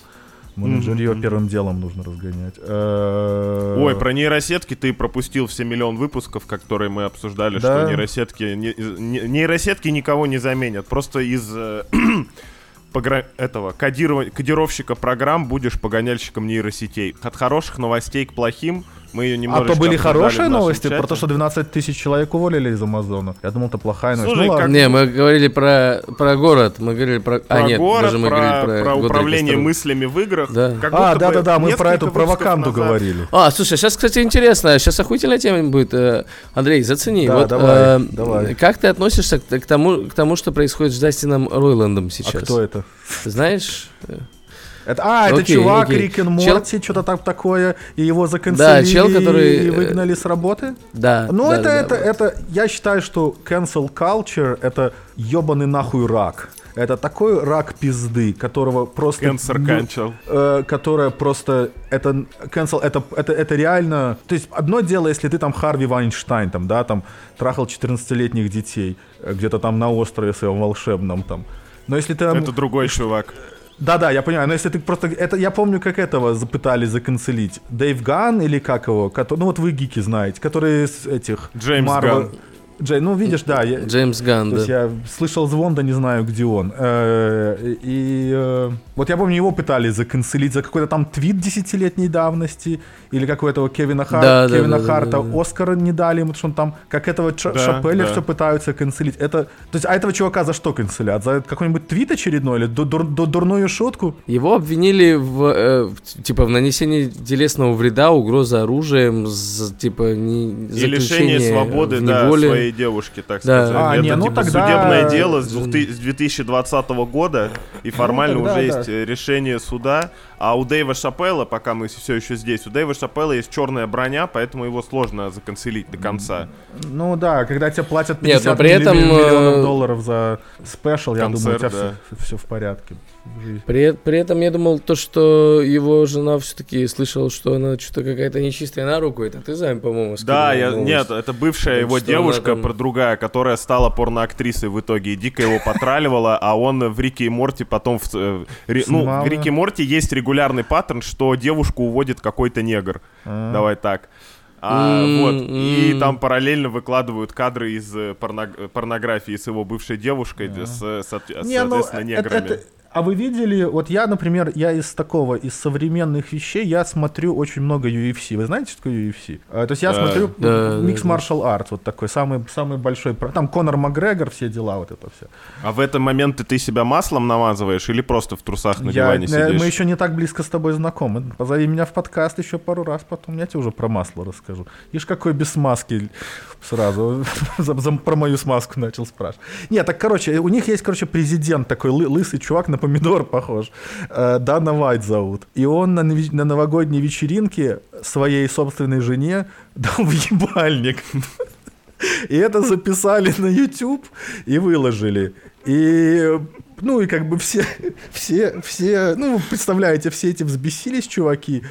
Менеджерье Мгм. первым делом нужно разгонять. Э, Ой, про нейросетки ты пропустил все миллион выпусков, которые мы обсуждали, Да. что нейросетки, не- не- нейросетки никого не заменят. Просто из э, погра- этого кодирова- кодировщика программ будешь погоняльщиком нейросетей. От хороших новостей к плохим мы ее А немножечко то были хорошие новости чате. про то, что 12 тысяч человек уволили из Амазона. Я думал, это плохая новость. Слушай, ну, ладно. как- Не, мы говорили про, про город, мы говорили про... Про а, нет, город, даже мы про, говорили про, про управление мыслями в играх. Да. Как А, да-да-да, мы про эту провоканду назад- говорили. А, слушай, сейчас, кстати, интересно, сейчас охуительная тема будет. Э, Андрей, зацени. Да, вот, давай, э, давай. Как ты относишься к, к тому, к тому, что происходит с Джастином Ройландом А сейчас? кто это? Знаешь? Это, а, это Окей, чувак окей. Рик и Чел- Морти, что-то там такое, и его заканцелили чел, который, и э, выгнали с работы? Да. Ну, да, это, да, это, да, вот. это, я считаю, что cancel culture — это ебаный нахуй рак. это такой рак пизды, которого просто... Кэнсер ну, канчел. э, которая просто это cancel, это, это, это реально. То есть одно дело, если ты там Харви Вайнштайн, там, да, там трахал 14-летних детей э, где-то там на острове своем волшебном там. Но если ты Это другой чувак. Да-да, я понимаю, но если ты просто... Это, я помню, как этого за- пытались заканцелить. Дэйв Ган или как его? Ну вот вы гики знаете, которые из этих... Джеймс Marvel- Ганн. Джей, ну видишь, да. я- Джеймс Ганн, то есть да. я слышал звон, да не знаю, где он. Э, И э, вот я помню, его пытались заканцелить за какой-то там твит десятилетней давности, или как у этого Кевина, Хар- Да, да, Кевина да, да, Харта да, да. Оскара не дали ему, потому что он там, как этого Ша- Да, Шапеля, да. все пытаются канцелить. Это, то есть, а этого чувака за что канцелят? За какой-нибудь твит очередной или ду- дур- ду- дурную шутку? Его обвинили в, э, в, типа, в нанесении телесного вреда, угрозы оружием, з- типа, не, И лишение заключение свободы, в да, неволе. Своей девушки, так Да. сказать. А, Это не, ну типа тогда- судебное дело с, 2000 с 2020 года, и формально тогда уже да. есть э, решение суда. А у Дэйва Шапелла, пока мы все еще здесь, у Дэйва Шапелла есть черная броня, поэтому его сложно законцелить до конца. Ну да, когда тебе платят Нет, 50 но при этом, милли- миллионов э, долларов за спешл, я думаю, у тебя да. все, все в порядке. Жизнь. При, при этом я думал, то, что его жена все-таки слышала, что она что-то какая-то нечистая на руку. Это ты сам, по-моему, Да, скидывал я, новость. нет, это бывшая Так его девушка, там- про другая, которая стала порноактрисой в итоге и дико его потраливала, а он в Рике и Морти потом... В, э, ре- ну, в Рике и Морти есть регулярный паттерн, что девушку уводит какой-то негр. А. Давай так. А, М, вот. И там параллельно выкладывают кадры из э, порно- порнографии с его бывшей девушкой, с, э, соот- Не, ну, соответственно, это- неграми. это- а вы видели, вот я, например, я из такого, из современных вещей, я смотрю очень много UFC. Вы знаете, что такое UFC? А, то есть я Да. смотрю Да, да. martial arts, вот такой, самый, самый большой. Там Конор Макгрегор, все дела, вот это все. А в этом моменте ты себя маслом намазываешь или просто в трусах на Я, диване э, сидишь? мы еще не так близко с тобой знакомы. Позови меня в подкаст еще пару раз, потом я тебе уже про масло расскажу. Ишь, какой без смазки сразу про мою смазку начал спрашивать. Нет, так, короче, у них есть, короче, президент такой лы- лысый чувак, на помидор похож. Э, Дана Вайт зовут. И он на, на новогодней вечеринке своей собственной жене дал ебальник. И это записали на YouTube и выложили. И ну и как бы все, все, все, ну, представляете, все эти взбесились чуваки.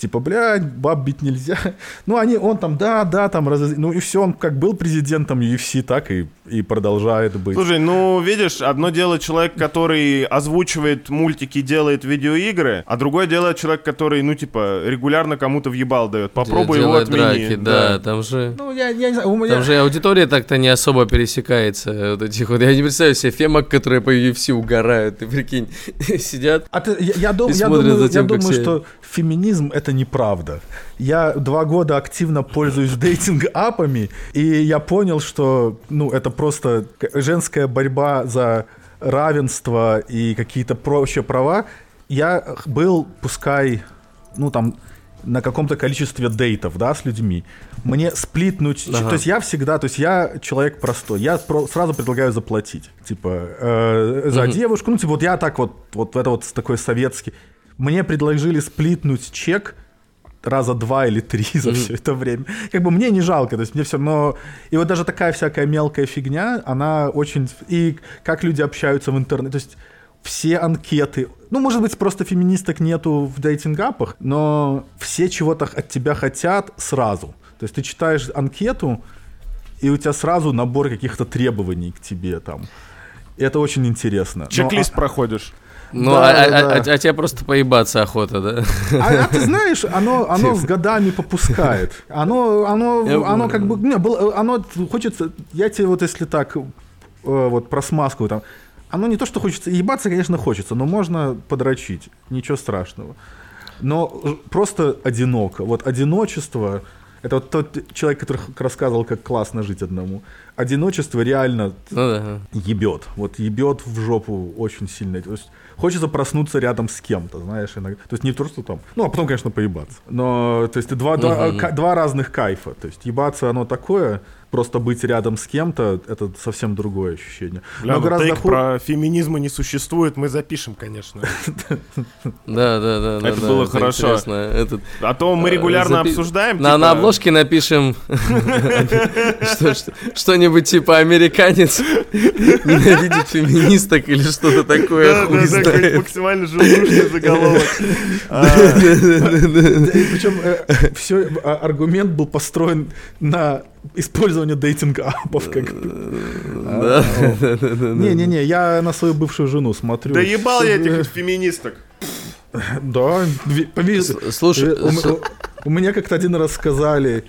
Типа, блядь, баб бить нельзя. Ну, они, он там, да, да, там, раз... ну и все, он как был президентом UFC, так и, и продолжает быть. Слушай, ну, видишь, одно дело человек, который озвучивает мультики, делает видеоигры, а другое дело человек, который, ну, типа, регулярно кому-то въебал дает. Попробуй его Делает отмени. драки, да, там же... Ну, я, я не знаю, у меня... Там же аудитория так-то не особо пересекается. Вот этих вот. Я не представляю себе фемок, которые по UFC угорают. Ты прикинь, сидят. А ты- я, я дум- И я думаю, за я тем, как думаю все- что феминизм это неправда. Я два года активно пользуюсь дейтинг-апами, и я понял, что ну, это просто женская борьба за равенство и какие-то прочие права. Я был, пускай, ну там, на каком-то количестве дейтов, да, с людьми. Мне сплитнуть, Ага. то есть я всегда, то есть я человек простой, я про- сразу предлагаю заплатить, типа, э, за Мгм. девушку, ну, типа, вот я так вот, вот это вот такой советский. Мне предложили сплитнуть чек раза два или три за все это время. Как бы мне не жалко, то есть мне все равно... И вот даже такая всякая мелкая фигня, она очень... И как люди общаются в интернете, то есть все анкеты, ну, может быть, просто феминисток нету в дейтинг-апах, но все чего-то от тебя хотят сразу. То есть ты читаешь анкету, и у тебя сразу набор каких-то требований к тебе там. И это очень интересно. Но, Чек-лист а- проходишь. Ну, Да, а, а- да, а- да. а тебе просто поебаться охота, да? А, а ты знаешь, оно, оно с годами попускает. Оно, оно, оно как бы, не, было, оно хочется, я тебе вот если так, э, вот про смазку там, оно не то, что хочется, ебаться, конечно, хочется, но можно подрочить, ничего страшного. Но э, просто одиноко. Вот одиночество, это вот тот человек, который рассказывал, как классно жить одному. Одиночество реально Ну да. ебет. Вот ебет в жопу очень сильно. То есть хочется проснуться рядом с кем-то, знаешь, иногда. То есть не то, что там. Ну, а потом, конечно, поебаться. Но, то есть, два, два, два разных кайфа. То есть ебаться оно такое, просто быть рядом с кем-то, это совсем другое ощущение. Бля, Но ну гораздо тейк ху- про феминизма не существует, мы запишем, конечно. Да, да, да. да, Это было хорошо. А то мы э, регулярно запи- обсуждаем. На, типа, обложке напишем что- что- что-нибудь типа американец ненавидит феминисток или что-то такое, Да, да, максимально желудочный заголовок. А, Причем все аргумент был построен на использовании дейтинг-апов. как. Да, да, да, да. Не-не-не, я на свою бывшую жену смотрю. Да ебал я этих феминисток. Да, Слушай, э, у, меня как-то один раз сказали,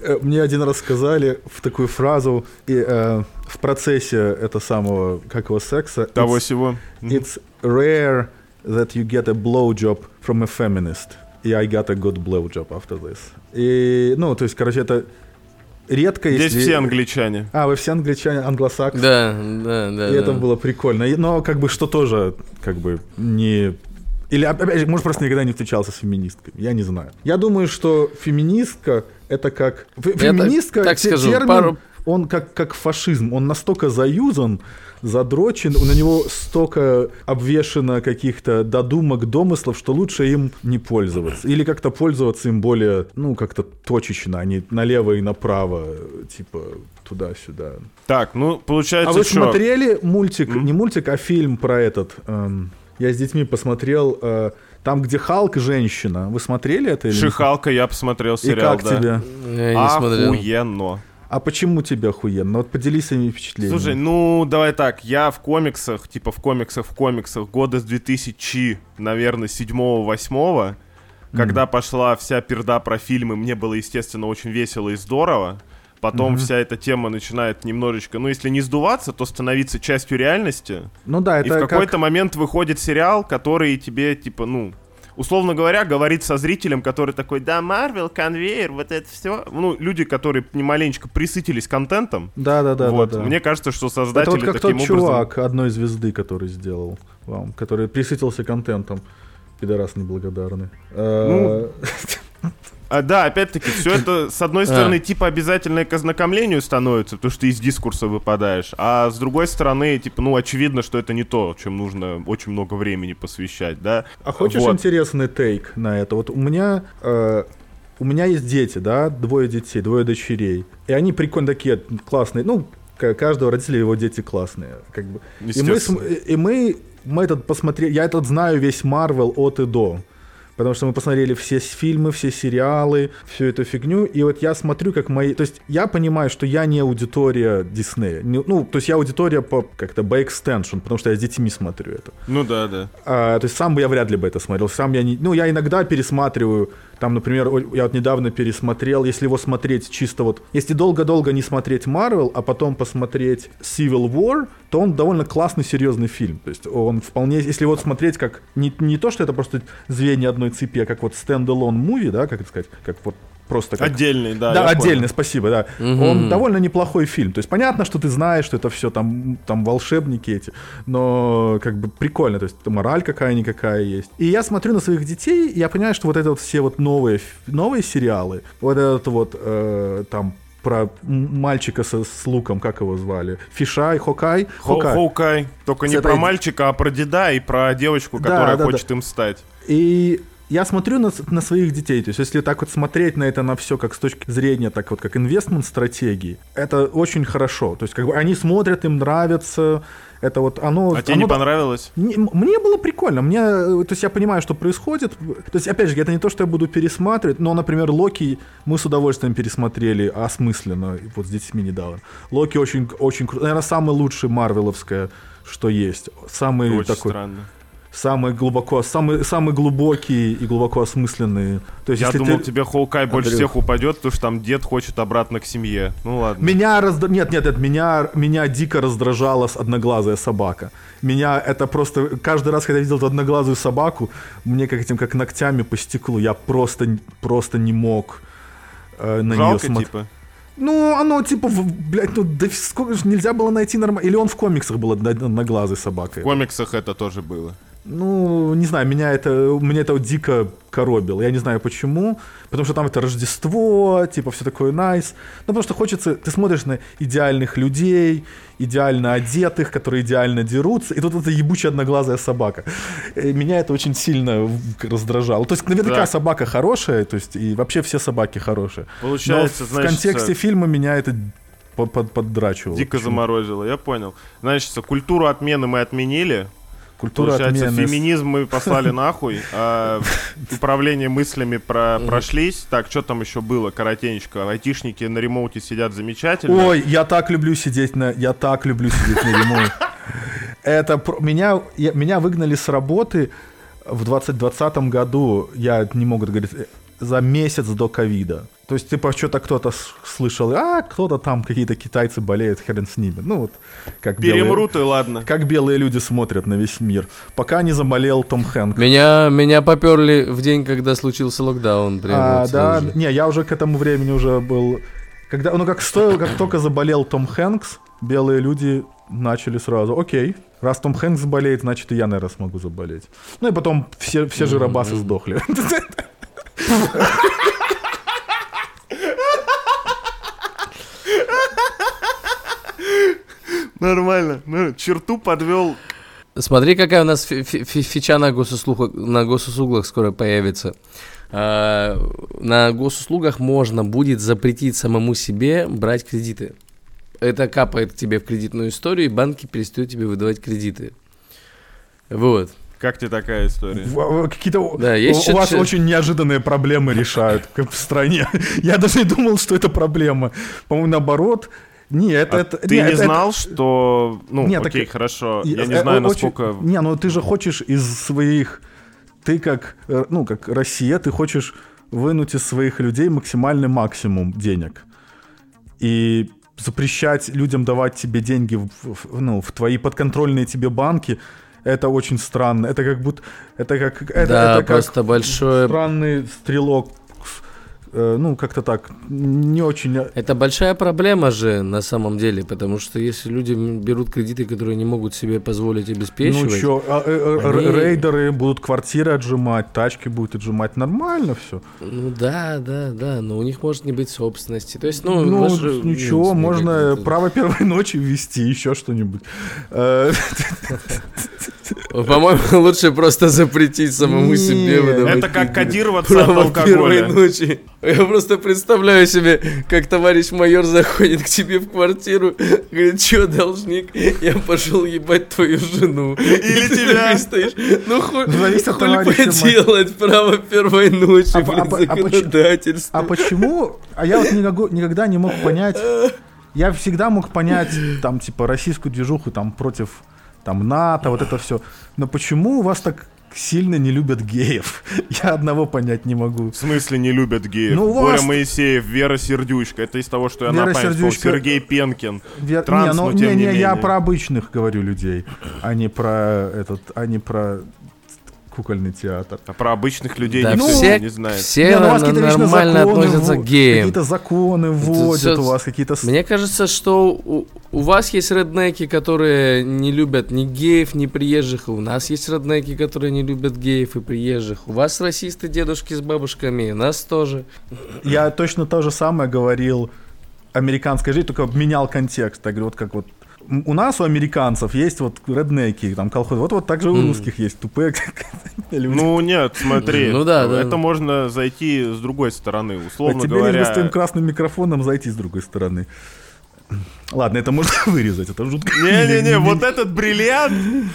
э, мне один раз сказали в такую фразу и, э, в процессе этого самого, как его, секса. Того it's- всего. It's rare that you get a blowjob from a feminist. И I got a good blowjob after this. И, ну, то есть, короче, это редко, Здесь если... все англичане. А, вы все англичане, англосаксы. Да, да, да. И да. это было прикольно. Но как бы что тоже, как бы, не... Или, опять же, может, просто никогда не встречался с феминисткой. Я не знаю. Я думаю, что феминистка — это как... фе- Я так- Феминистка, так те- скажу, термин, пару- он как, как фашизм. Он настолько заюзан, задрочен, на него столько обвешено каких-то додумок, домыслов, что лучше им не пользоваться. Или как-то пользоваться им более, ну, как-то точечно, а не налево и направо, типа туда-сюда. Так, ну, получается, А вы что? смотрели мультик, М? не мультик, а фильм про этот? эм, я с детьми посмотрел, э, там, где Халк женщина. Вы смотрели это или? Шихалка я посмотрел И сериал, как да. тебе? Я не смотрел. А почему тебе охуенно? Вот поделись своими впечатлениями. Слушай, ну давай так, я в комиксах, типа в комиксах, в комиксах года с 2000, наверное, 7-8, когда пошла вся перда про фильмы, мне было, естественно, очень весело и здорово. Потом вся эта тема начинает немножечко, ну если не сдуваться, то становиться частью реальности. ну да, и это в как... какой-то момент выходит сериал, который тебе, типа, ну, условно говоря, говорит со зрителем, который такой, да, Марвел, конвейер, вот это все. Ну, люди, которые немаленечко присытились контентом. Да, да, да, вот. да, да. Мне кажется, что Это создатели вот как таким тот образом... чувак одной звезды, который сделал вам, который присытился контентом. Пидорас неблагодарный. Э, А, да, опять-таки, все это, с одной стороны, типа обязательно к ознакомлению становится, потому что ты из дискурса выпадаешь, а с другой стороны, типа, ну, очевидно, что это не то, чем нужно очень много времени посвящать, да. А хочешь Вот. интересный тейк на это? Вот у меня э, у меня есть дети, да, двое детей, двое дочерей, и они прикольно такие классные. Ну, каждого родителя его дети классные, как бы. И мы, и мы, мы этот посмотрели, я этот знаю весь Марвел от и до. Потому что мы посмотрели все фильмы, все сериалы, всю эту фигню. И вот я смотрю, как мои... То есть я понимаю, что я не аудитория Диснея. Не- ну, то есть я аудитория по как-то by extension, потому что я с детьми смотрю это. Ну да, да. А, то есть сам бы я вряд ли бы это смотрел. Сам я не... Ну, я иногда пересматриваю. Там, например, я вот недавно пересмотрел, если его смотреть чисто вот... Если долго-долго не смотреть Marvel, а потом посмотреть Civil War, то он довольно классный, серьезный фильм. То есть он вполне... Если вот смотреть как... Не, не то, что это просто звенья одной цепи, а как вот стендалон муви, да, как это сказать? Как вот просто как... Отдельный, да. Да, отдельный, понял. спасибо, да. Он довольно неплохой фильм. То есть понятно, что ты знаешь, что это все там, там волшебники эти, но как бы прикольно, то есть мораль какая-никакая есть. И я смотрю на своих детей, и я понимаю, что вот это вот все вот новые, новые сериалы, вот этот вот э, там про мальчика со, с луком, как его звали? Фишай, Хокай? Хо- Хокай. Хоукай. Только не про мальчика, а про деда и про девочку, Да, которая да, хочет им стать. И я смотрю на, на своих детей, то есть если так вот смотреть на это на все как с точки зрения, так вот как инвестмент стратегии, это очень хорошо. То есть как бы они смотрят, им нравится, это вот оно... А тебе оно не да- понравилось? Не- Мне было прикольно, мне, э, то есть я понимаю, что происходит. То есть, опять же, это не то, что я буду пересматривать, но, например, Локи мы с удовольствием пересмотрели осмысленно, вот с детьми недавно. Локи очень, очень круто, наверное, самый лучший марвеловское, что есть. Самый Очень такой, странно. Самый глубоко, самый, самый глубокий и глубоко осмысленный. То есть, Я если думал, ты- тебе Хоукай больше всех упадет, потому что там дед хочет обратно к семье. Ну ладно. Меня раздра... Нет, нет, нет, меня, меня дико раздражала одноглазая собака. Меня это просто... Каждый раз, когда я видел эту одноглазую собаку, мне как этим, как ногтями по стеклу, я просто, просто не мог э, на нее Жалко, смотреть. типа. Ну, оно типа, в- блядь, ну да сколько же нельзя было найти нормально. Или он в комиксах был одно- одноглазой собакой. В комиксах это тоже было. Ну, не знаю, меня это, меня это вот дико коробило. Я не знаю почему. Потому что там это Рождество, типа все такое найс. Ну, потому что хочется... Ты смотришь на идеальных людей, идеально одетых, которые идеально дерутся, и тут эта ебучая одноглазая собака. Э, Меня это очень сильно в- раздражало. То есть, наверняка Да. собака хорошая, то есть, и вообще все собаки хорошие. Получается, Но в значит, контексте фильма меня это под, под, поддрачивало. Дико Почему? заморозило, я понял. Значит, культуру отмены мы отменили. Культура Получается, отмены. феминизм мы послали нахуй, а управление мыслями про прошлись. Так, что там еще было, коротенечко? Айтишники на ремоуте сидят замечательно. Ой, я так люблю сидеть на... Я так люблю сидеть на ремонте. Это меня, я- меня выгнали с работы в 2020 году, я не могу говорить, за месяц до ковида. То есть, типа, что-то кто-то слышал, а, кто-то там, какие-то китайцы болеют, хрен с ними. Ну, вот, как белые, Перемрут и ладно. как белые люди смотрят на весь мир. Пока не заболел Том Хэнк. Меня, меня поперли в день, когда случился локдаун. Прямо А, вот да, сразу же. не, я уже к этому времени уже был. Когда, ну как стоило, как только заболел Том Хэнкс, белые люди начали сразу, окей, раз Том Хэнкс болеет, значит и я, наверное, смогу заболеть. Ну и потом все, все жиробасы сдохли. Нормально. Ну, черту подвел. Смотри, какая у нас фи- фи- фи- фича на, госуслугах, на госуслугах скоро появится. А, на госуслугах можно будет запретить самому себе брать кредиты. Это капает тебе в кредитную историю, и банки перестают тебе выдавать кредиты. Вот. Как тебе такая история? Какие-то Да, у- есть у вас чё- очень неожиданные проблемы решают как в стране. Я даже не думал, что это проблема. По-моему, наоборот. Не, это, А это ты не, не это- знал, что... Ну, Не, так- окей, хорошо. И- Я не э, знаю, очень- насколько... Не, ну ты же хочешь из своих... Ты как, э, ну, как Россия, ты хочешь вынуть из своих людей максимальный максимум денег. И запрещать людям давать тебе деньги в, в- ну, в твои подконтрольные тебе банки, это очень странно. Это как будто... Это как... Это, да, это как просто большое... странный стрелок. Э, Ну, как-то так. Не очень... Это большая проблема же на самом деле, потому что если люди берут кредиты, которые не могут себе позволить обеспечивать, Ну что, Они- рейдеры будут квартиры отжимать, тачки будут отжимать, нормально все. ну да, да, да, но у них может не быть собственности. То есть, ну, Ну, же, ничего, ну, можно право первой ночи ввести, еще что-нибудь. По-моему, лучше просто запретить самому себе выдавать Это как кодироваться от Право первой алкоголя. ночи. Я просто представляю себе, как товарищ майор заходит к тебе в квартиру, говорит, что, должник, я пошел ебать твою жену. Или тебя. стоишь, ну хуй, хуй товарища поделать, право первой ночи, А- блин, а- а почему- законодательство. А почему? А я вот никогда не мог понять. Я всегда мог понять, там, типа, российскую движуху там против там НАТО, вот это все. Но почему у вас так сильно не любят геев? Я одного понять не могу. В смысле не любят геев? Ну, Боря вас- Моисеев, Вера Сердючка. Это из того, что я Вера на память. Сердючка- Сергей Пенкин. Вер- Транс, не, ну, но не, тем не не, я менее. про обычных говорю людей, а не про этот, а не про кукольный театр. А про обычных людей Да никто все, не знает. все Не, ну, у вас нормально законы относятся к геям. Какие-то законы вводят всё- у вас, какие-то... Мне кажется, что у, у вас есть реднеки, которые не любят ни геев, ни приезжих. У нас есть реднеки, которые не любят геев и приезжих. У вас расисты дедушки с бабушками, и у нас тоже. Я точно то же самое говорил американской жизни, только менял контекст. Я говорю, вот как вот у нас, у американцев, есть вот реднеки, там колхозы. Вот, вот так же у русских есть тупые люди. Ну нет, смотри. Ну да, да. Это можно зайти с другой стороны. А Условно тебе лишь бы с твоим говоря... красным микрофоном зайти с другой стороны. Ладно, это можно вырезать, это жутко. Не-не-не, вот этот бриллиант,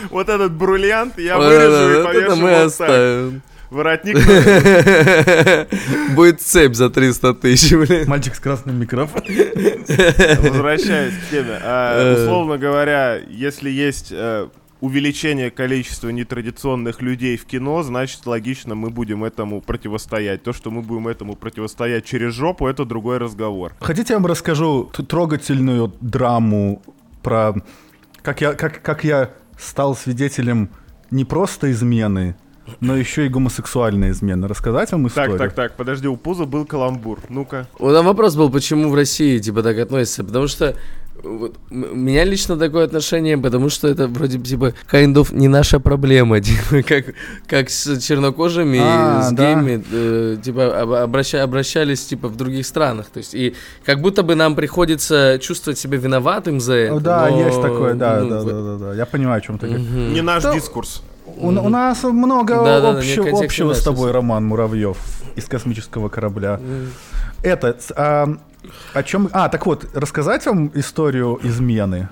вот этот бриллиант я вырежу и повешу мы вот так. оставим. Воротник Будет цепь за 300 тысяч, блин. Мальчик с красным микрофоном. Возвращаясь к теме. А, Э. Условно говоря, если есть э, увеличение количества нетрадиционных людей в кино, значит, логично, мы будем этому противостоять. То, что мы будем этому противостоять через жопу, это другой разговор. Хотите, я вам расскажу трогательную драму про как я, как, как я стал свидетелем не просто измены, но еще и гомосексуальной измены. Рассказать вам историю? Так, так, так, подожди, у Пуза был каламбур. Ну-ка. Вот там вопрос был, почему в России типа так относятся, потому что вот, у меня лично такое отношение, потому что это вроде типа kind of не наша проблема, типа как как с чернокожими, А, с да. геями, э, типа об- обраща- обращались типа в других странах, то есть и как будто бы нам приходится чувствовать себя виноватым за это. О, да, но, есть такое, да, ну, да, вот- да, да, да. Я понимаю, о чем ты говоришь. Не наш Да. дискурс. У, у нас много Да, да, да, общего, общего с тобой, Роман Муравьев из космического корабля. Это, а, о чем... А, так вот, рассказать вам историю измены?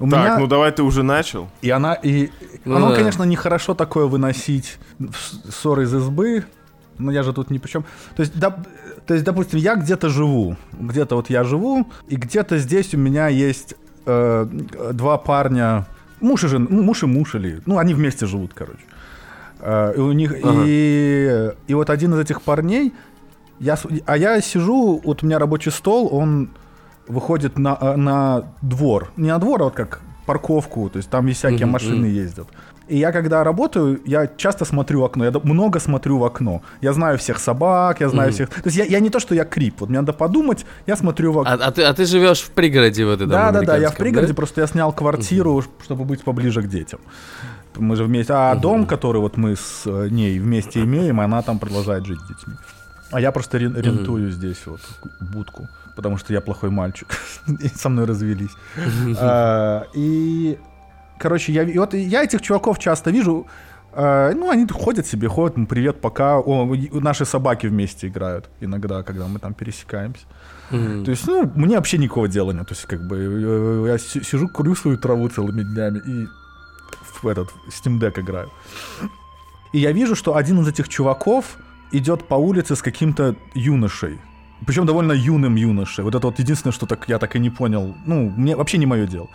У Так, меня... ну давай ты уже начал. И она, и Ну оно, да. конечно, нехорошо такое выносить ссоры из избы, но я же тут ни при чем. То есть, доп- то есть, допустим, я где-то живу, где-то вот я живу, и где-то здесь у меня есть э, два парня, муж и жена, ну, муж и муж или, ну, они вместе живут, короче. Э, и у них, Ага. и, и вот один из этих парней, я, а я сижу, вот у меня рабочий стол, он выходит на, э, на двор. Не на двор, а вот как парковку, то есть там и всякие машины ездят. И я когда работаю, я часто смотрю в окно, я много смотрю в окно. Я знаю всех собак, я знаю Мгм. всех... То есть я, я не то, что я крип, вот мне надо подумать, я смотрю в окно. А, а ты, а ты живешь в пригороде вот этом Да, да, да, я в пригороде, да? просто я снял квартиру, чтобы быть поближе к детям. Мы же вместе. А дом, который вот мы с э, ней вместе имеем, она там продолжает жить с детьми. А я просто рен- рентую здесь вот будку, потому что я плохой мальчик. Со мной развелись. А, И, короче, я, вот я этих чуваков часто вижу. а, Ну, они ходят себе, ходят, м, привет, пока. О, наши собаки вместе играют иногда, когда мы там пересекаемся. Мгм. То есть, ну, мне вообще никакого дела нет. То есть, как бы, э, я си- сижу, курю свою траву целыми днями и в этот Steam Deck играю. И я вижу, что один из этих чуваков идет по улице с каким-то юношей. Причем довольно юным юношей. Вот это вот единственное, что так, я так и не понял. Ну, мне вообще не мое дело.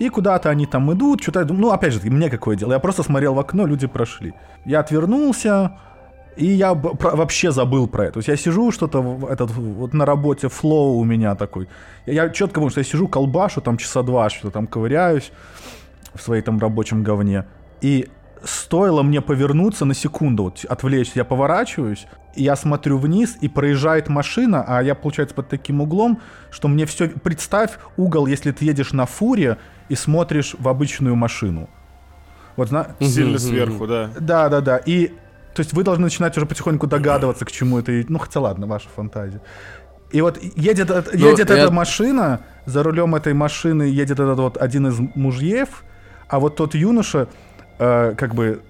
И куда-то они там идут, что-то ну, опять же, мне какое дело. Я просто смотрел в окно, люди прошли. Я отвернулся, и я про- вообще забыл про это. То есть я сижу что-то этот, вот на работе, флоу у меня такой. Я, я четко помню, что я сижу, колбашу там часа два, что-то там ковыряюсь в своей там рабочем говне. И стоило мне повернуться на секунду, вот, отвлечься, я поворачиваюсь, и я смотрю вниз, и проезжает машина, а я, получается, под таким углом, что мне все... Представь угол, если ты едешь на фуре и смотришь в обычную машину. Вот, зна- Сильно сверху, да. да, да, да. И то есть вы должны начинать уже потихоньку догадываться, к чему это. Ну, хотя ладно, ваша фантазия. И вот едет, Ну, едет я- эта машина, за рулем этой машины едет этот вот один из мужьев, а вот тот юноша, э, как бы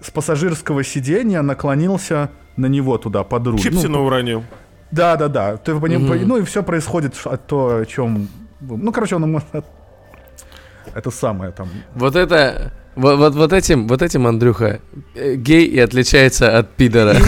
с пассажирского сиденья наклонился на него туда под руль. Чипсина Ну, уронил. да, да, да. Ты по- Ну и все происходит от то, о чем. Ну, короче, он ему- это самое там. Вот это... Вот, вот, вот этим, вот этим, Андрюха, э, гей и отличается от пидора.